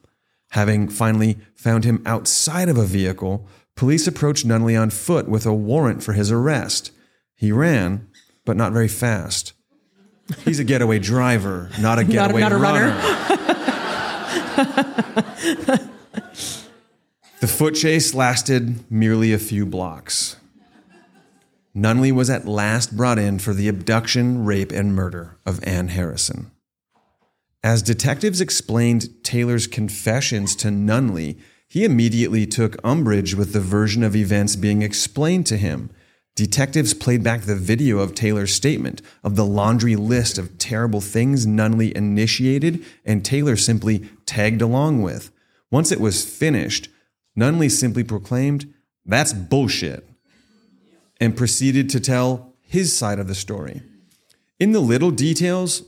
Having finally found him outside of a vehicle, police approached Nunley on foot with a warrant for his arrest. He ran, but not very fast. He's a getaway driver, not a getaway not a runner. the foot chase lasted merely a few blocks. Nunley was at last brought in for the abduction, rape, and murder of Ann Harrison. As detectives explained Taylor's confessions to Nunley, he immediately took umbrage with the version of events being explained to him. Detectives played back the video of Taylor's statement of the laundry list of terrible things Nunley initiated and Taylor simply tagged along with. Once it was finished, Nunley simply proclaimed, That's bullshit, and proceeded to tell his side of the story. In the little details,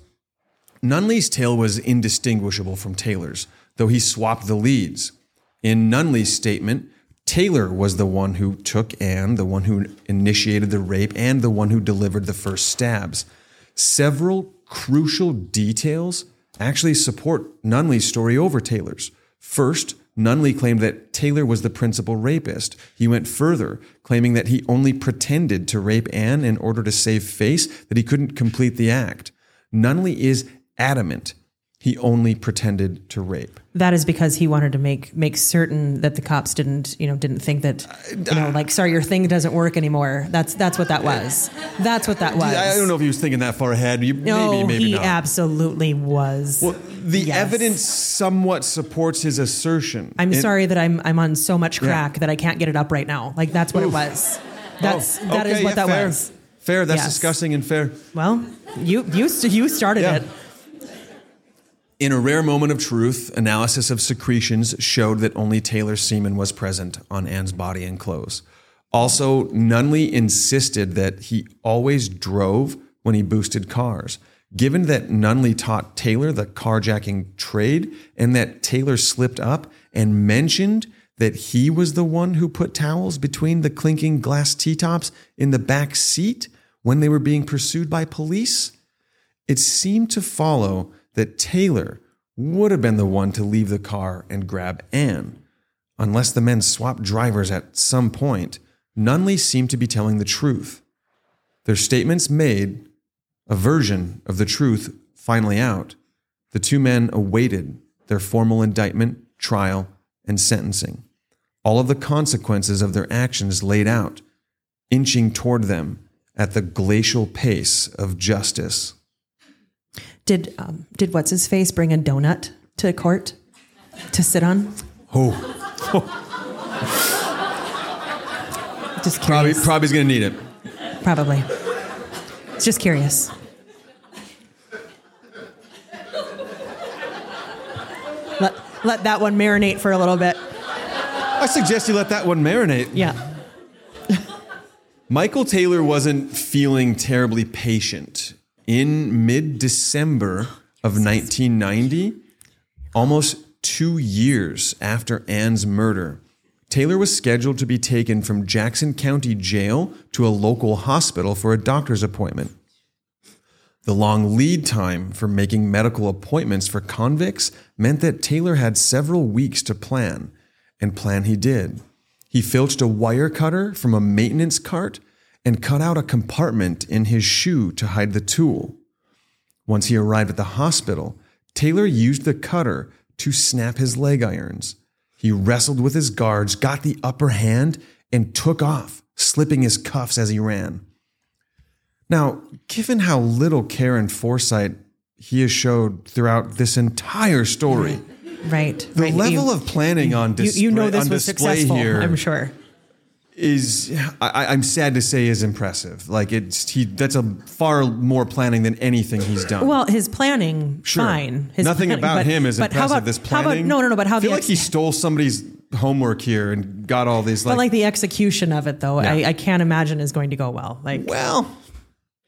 Nunley's tale was indistinguishable from Taylor's, though he swapped the leads. In Nunley's statement, Taylor was the one who took Ann, the one who initiated the rape, and the one who delivered the first stabs. Several crucial details actually support Nunley's story over Taylor's. First, Nunley claimed that Taylor was the principal rapist. He went further, claiming that he only pretended to rape Ann in order to save face, that he couldn't complete the act. Nunley is adamant he only pretended to rape. That is because he wanted to make make certain that the cops didn't, you know, didn't think that, you know, like, sorry, your thing doesn't work anymore. That's that's what that was. That's what that was. I don't know if he was thinking that far ahead. You, No, maybe, maybe he not. absolutely was. well, the Yes. evidence somewhat supports his assertion. I'm And- sorry that I'm I'm on so much crack that I can't get it up right now. Like that's what it was. Oh, that's Oh, that is okay, what yeah, that fair. was. Fair. That's Yes. disgusting and fair. Well, you you you started Yeah. it. In a rare moment of truth, analysis of secretions showed that only Taylor's semen was present on Ann's body and clothes. Also, Nunley insisted that he always drove when he boosted cars. Given that Nunley taught Taylor the carjacking trade and that Taylor slipped up and mentioned that he was the one who put towels between the clinking glass T-tops in the back seat when they were being pursued by police, it seemed to follow that Taylor would have been the one to leave the car and grab Ann. Unless the men swapped drivers at some point, Nunley seemed to be telling the truth. Their statements made, a version of the truth finally out, the two men awaited their formal indictment, trial, and sentencing. All of the consequences of their actions laid out, inching toward them at the glacial pace of justice. Did um, did what's his face bring a donut to court to sit on? Oh, Just probably probably's gonna need it. Probably. Just curious. Let, let that one marinate for a little bit. I suggest you let that one marinate. Yeah. Michael Taylor wasn't feeling terribly patient. In mid December of 1990, almost two years after Ann's murder, Taylor was scheduled to be taken from Jackson County Jail to a local hospital for a doctor's appointment. The long lead time for making medical appointments for convicts meant that Taylor had several weeks to plan, and plan he did. He filched a wire cutter from a maintenance cart and cut out a compartment in his shoe to hide the tool. Once he arrived at the hospital, Taylor used the cutter to snap his leg irons. He wrestled with his guards, got the upper hand, and took off, slipping his cuffs as he ran. Now, given how little care and foresight he has showed throughout this entire story, Right. the right. level You- of planning on you, display, you know this was successful, here I'm sure. Is I, I'm sad to say is impressive. Like it's he that's a far more planning than anything he's done. Well, his planning, Sure. fine. His Nothing planning, about but- him is but how impressive. about- this how about- planning. no, no, no. But how I feel the like he stole somebody's homework here and got all these. Like, but like the execution of it, though, Yeah. I, I can't imagine is going to go well. Like, well,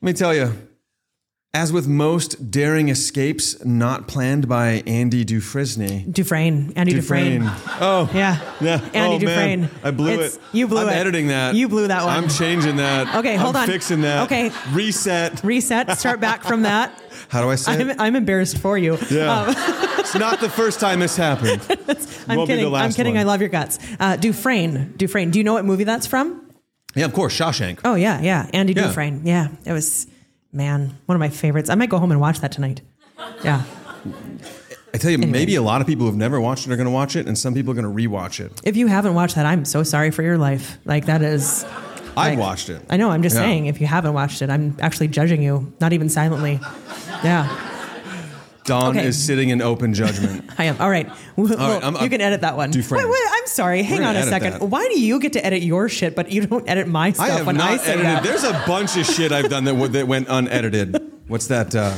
let me tell you. As with most daring escapes not planned by Andy Dufresne. Dufresne, Andy Dufresne. Oh, Yeah. Yeah. Andy oh, man. Dufresne. I blew It's- it. You blew I'm it. editing that. You blew that one. I'm changing that. Okay, hold I'm on. Fixing that. Okay. Reset. Reset. Start back from that. How do I say I'm? I'm embarrassed for you. Yeah. it's not the first time this happened. I'm Won't be the kidding. I'm kidding. one. I love your guts. Uh, Dufresne. Dufresne. Do you know what movie that's from? Yeah, of course, Shawshank. Oh yeah, yeah. Andy Yeah. Dufresne. Yeah, it was man one of my favorites. I might go home and watch that tonight. Yeah. I tell you, maybe a lot of people who've never watched it are going to watch it, and some people are going to rewatch it. If you haven't watched that, I'm so sorry for your life. Like that is. I like- watched it. I know. I'm just Yeah. saying. If you haven't watched it, I'm actually judging you, not even silently. Yeah, Dawn Okay. is sitting in open judgment. I am. All right. Well, right, I'm- you I'm- can edit that one. Dufresne. Wait, wait, I'm sorry. Hang gonna on a edit second. that. Why do you get to edit your shit, but you don't edit my stuff I have when not I say edited. that? There's a bunch of shit I've done that, w- that went unedited. What's that? Uh,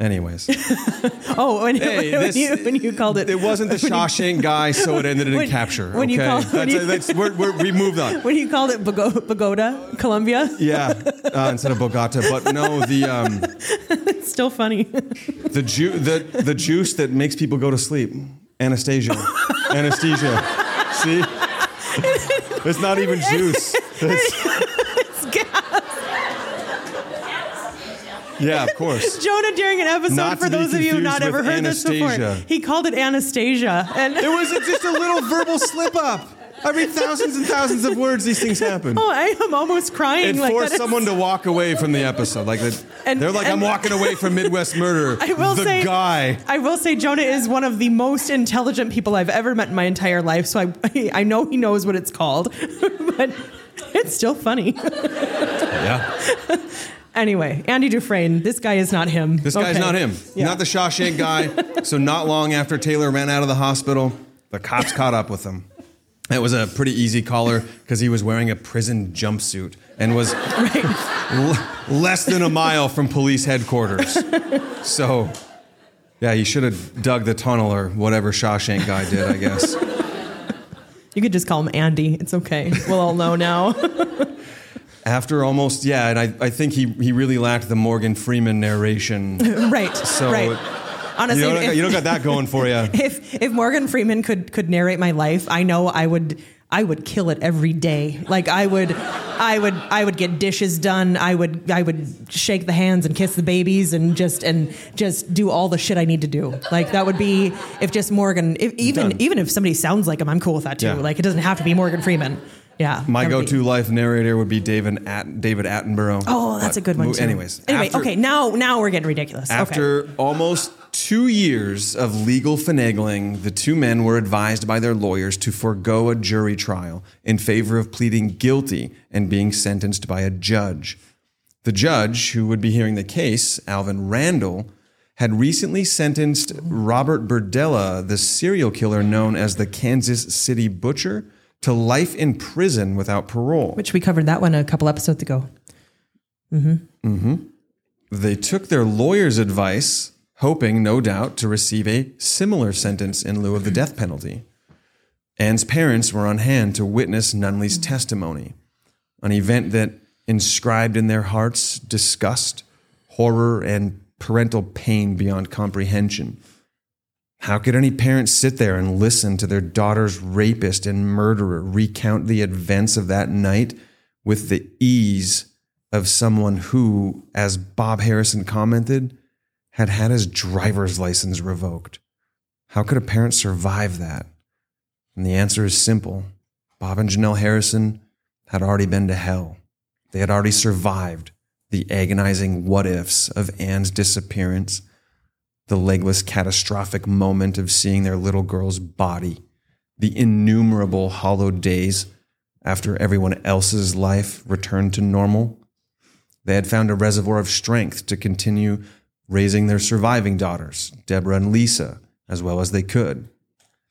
anyways, Oh, when, Hey, when, this- you, when you called it. it wasn't the when you- Shawshank guy, so it ended in When- capture. when you okay, call- when that's, you- that's we're, we're, we moved on. When you called it Bogo- Bogota, Colombia, Yeah, uh, instead of Bogota, but no, the um, it's still funny. the ju- the the juice that makes people go to sleep. Anastasia, anesthesia. See, it's not even juice. It's- yeah, of course. Jonah, during an episode, Not for those of you who not ever heard this before, he called it Anastasia. And It was just a little verbal slip up. I read thousands and thousands of words. These things happen. oh, I am almost crying. It like forced that is- someone to walk away from the episode. Like And- they're like, and- "I'm walking away from Midwest Murder." I will the say, guy. I will say, Jonah is one of the most intelligent people I've ever met in my entire life. So I, I know he knows what it's called, but it's still funny. Yeah, anyway, Andy Dufresne. This guy is not him. this guy's Okay. not him. Yeah. Not the Shawshank guy. so not long after Taylor ran out of the hospital, the cops caught up with him. It was a pretty easy collar because he was wearing a prison jumpsuit and was l- less than a mile from police headquarters. So, yeah, he should have dug the tunnel or whatever Shawshank guy did, I guess. You could just call him Andy. It's okay. We'll all know now. After almost, yeah, and I, I think he, he really lacked the Morgan Freeman narration. right. So, right. You Honestly, don't, if- you don't got that going for you. if if Morgan Freeman could could narrate my life, I know I would I would kill it every day. Like I would I would I would get dishes done. I would I would shake the hands and kiss the babies and just and just do all the shit I need to do. Like that would be if just Morgan if, even Done. even if somebody sounds like him, I'm cool with that too. Yeah. Like it doesn't have to be Morgan Freeman. Yeah. My go-to life narrator would be David At- David Attenborough. Oh, that's But a good one mo- too. Anyways, Anyway, after- okay, now now we're getting ridiculous. okay. After almost two years of legal finagling, the two men were advised by their lawyers to forego a jury trial in favor of pleading guilty and being sentenced by a judge. The judge, who would be hearing the case, Alvin Randall, had recently sentenced Robert Berdella, the serial killer known as the Kansas City Butcher, to life in prison without parole. Which we covered that one a couple episodes ago. Mm-hmm. Mm-hmm. They took their lawyer's advice, hoping, no doubt, to receive a similar sentence in lieu of the death penalty. Ann's parents were on hand to witness Nunley's testimony, an event that inscribed in their hearts disgust, horror, and parental pain beyond comprehension. How could any parent sit there and listen to their daughter's rapist and murderer recount the events of that night with the ease of someone who, as Bob Harrison commented, had had his driver's license revoked? How could a parent survive that? And the answer is simple Bob and Janelle Harrison had already been to hell. They had already survived the agonizing what ifs of Ann's disappearance, the legless catastrophic moment of seeing their little girl's body, the innumerable hollowed days after everyone else's life returned to normal. They had found a reservoir of strength to continue raising their surviving daughters, Deborah and Lisa, as well as they could.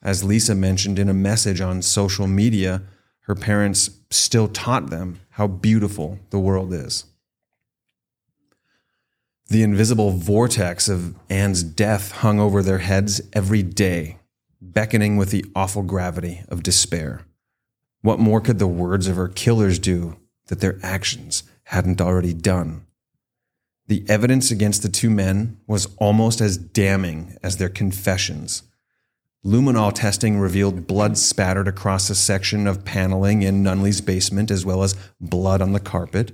As Lisa mentioned in a message on social media, her parents still taught them how beautiful the world is. The invisible vortex of Ann's death hung over their heads every day, beckoning with the awful gravity of despair. What more could the words of her killers do that their actions hadn't already done? The evidence against the two men was almost as damning as their confessions. Luminol testing revealed blood spattered across a section of paneling in Nunley's basement, as well as blood on the carpet.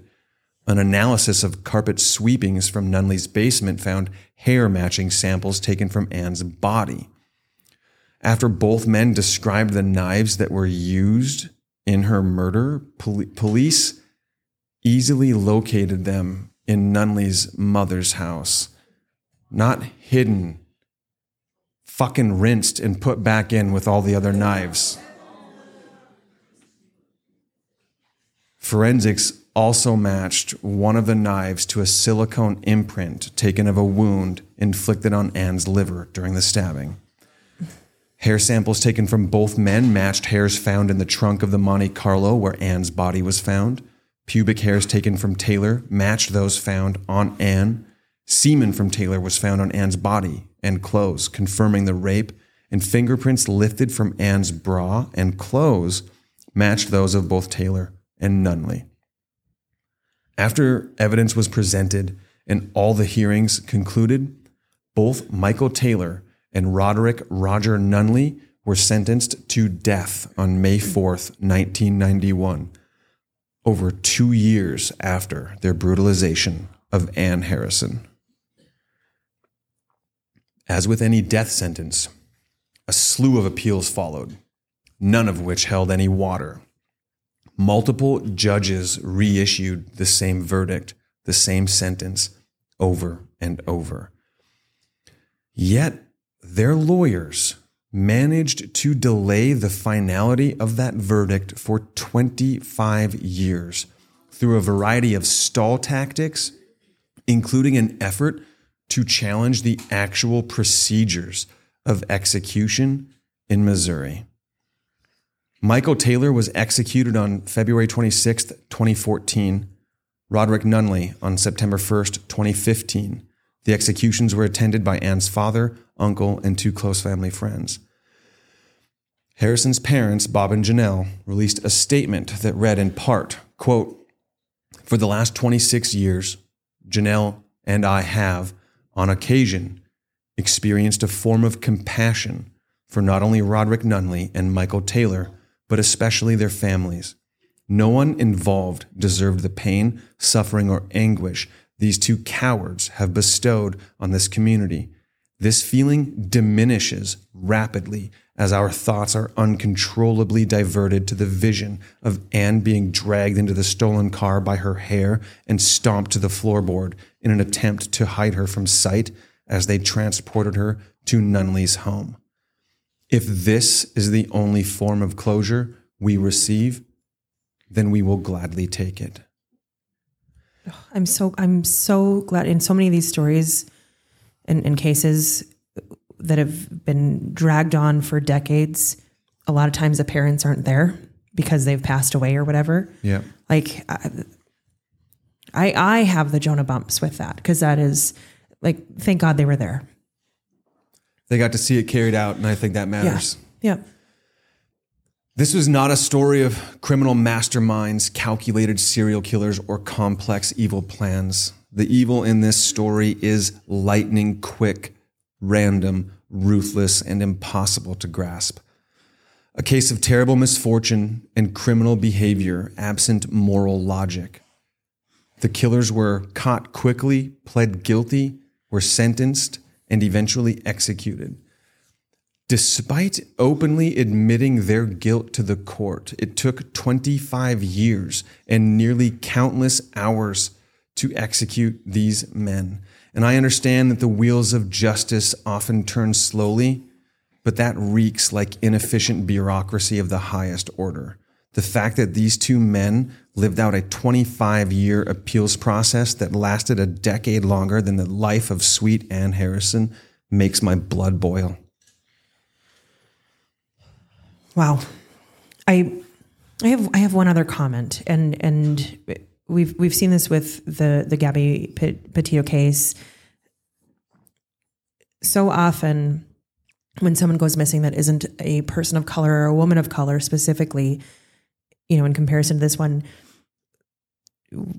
An analysis of carpet sweepings from Nunley's basement found hair matching samples taken from Ann's body. After both men described the knives that were used in her murder, pol- police easily located them in Nunley's mother's house. Not hidden, fucking rinsed and put back in with all the other knives. Forensics also matched one of the knives to a silicone imprint taken of a wound inflicted on Ann's liver during the stabbing. Hair samples taken from both men matched hairs found in the trunk of the Monte Carlo where Ann's body was found. Pubic hairs taken from Taylor matched those found on Ann. Semen from Taylor was found on Ann's body and clothes, confirming the rape, and fingerprints lifted from Ann's bra and clothes matched those of both Taylor and Nunley. After evidence was presented and all the hearings concluded, both Michael Taylor and Roderick Roger Nunley were sentenced to death on May 4th, 1991 over two years after their brutalization of Ann Harrison. As with any death sentence, a slew of appeals followed, none of which held any water. Multiple judges reissued the same verdict, the same sentence, over and over. Yet their lawyers managed to delay the finality of that verdict for 25 years through a variety of stall tactics, including an effort to challenge the actual procedures of execution in Missouri. Michael Taylor was executed on February 26, 2014. Roderick Nunley on September 1st, 2015. The executions were attended by Ann's father, uncle, and two close family friends. Harrison's parents, Bob and Janelle, released a statement that read in part, quote, For the last 26 years, Janelle and I have, on occasion, experienced a form of compassion for not only Roderick Nunley and Michael Taylor, but especially their families. No one involved deserved the pain, suffering, or anguish these two cowards have bestowed on this community. This feeling diminishes rapidly as our thoughts are uncontrollably diverted to the vision of Ann being dragged into the stolen car by her hair and stomped to the floorboard in an attempt to hide her from sight as they transported her to Nunley's home. If this is the only form of closure we receive, then we will gladly take it. I'm so I'm so glad in so many of these stories and, and cases that have been dragged on for decades. A lot of times the parents aren't there because they've passed away or whatever. Yeah. Like I I have the Jonah bumps with that because that is like thank God they were there. They got to see it carried out, and I think that matters. Yeah. This was not a story of criminal masterminds, calculated serial killers, or complex evil plans. The evil in this story is lightning quick, random, ruthless, and impossible to grasp. A case of terrible misfortune and criminal behavior absent moral logic. The killers were caught quickly, pled guilty, were sentenced, and eventually executed. Despite openly admitting their guilt to the court, it took 25 years and nearly countless hours to execute these men. And I understand that the wheels of justice often turn slowly, but that reeks like inefficient bureaucracy of the highest order. The fact that these two men lived out a 25 year appeals process that lasted a decade longer than the life of sweet Ann Harrison makes my blood boil. Wow. I I have I have one other comment and and we've we've seen this with the the Gabby Petito case so often when someone goes missing that isn't a person of color or a woman of color specifically, you know, in comparison to this one,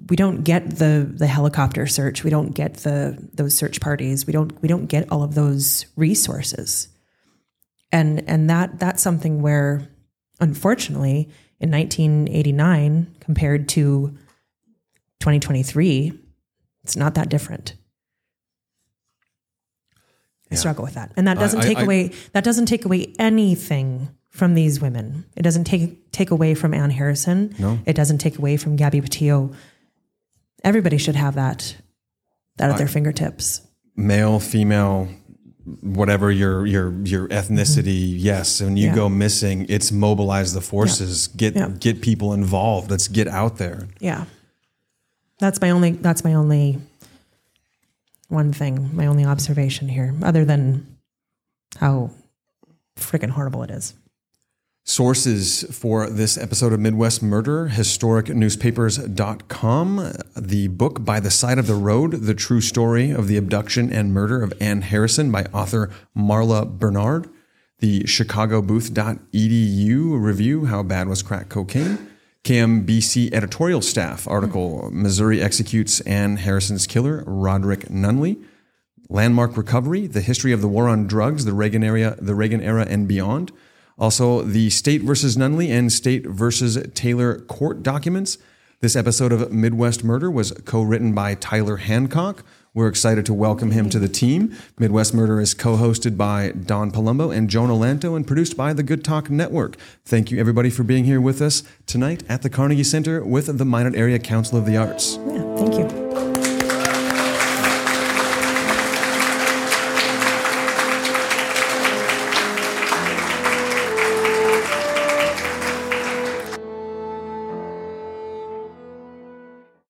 we don't get the the helicopter search, we don't get the those search parties, we don't we don't get all of those resources. And and that that's something where unfortunately in 1989 compared to 2023, it's not that different. I struggle with that. And that doesn't I, take I, away that doesn't take away anything from these women. It doesn't take take away from Ann Harrison. No. It doesn't take away from Gabby Petito. Everybody should have that that at their fingertips. Male, female, whatever your your your ethnicity, mm-hmm. yes. When you yeah. go missing, it's mobilize the forces, yeah. get yeah. get people involved. Let's get out there. Yeah. That's my only that's my only one thing, my only observation here, other than how freaking horrible it is. Sources for this episode of Midwest Murder, historicnewspapers.com. The book By the Side of the Road, The True Story of the Abduction and Murder of Ann Harrison by author Marla Bernard. The chicagobooth.edu review, How Bad Was Crack Cocaine? KMBC editorial staff article Missouri executes Ann Harrison's killer, Roderick Nunley. Landmark Recovery, the history of the war on drugs, the Reagan era, the Reagan era and beyond. Also, the State versus Nunley and State versus Taylor court documents. This episode of Midwest Murder was co-written by Tyler Hancock, we're excited to welcome him to the team. Midwest Murder is co hosted by Don Palumbo and Joan Lanto and produced by the Good Talk Network. Thank you, everybody, for being here with us tonight at the Carnegie Center with the Minot Area Council of the Arts. Yeah, thank you.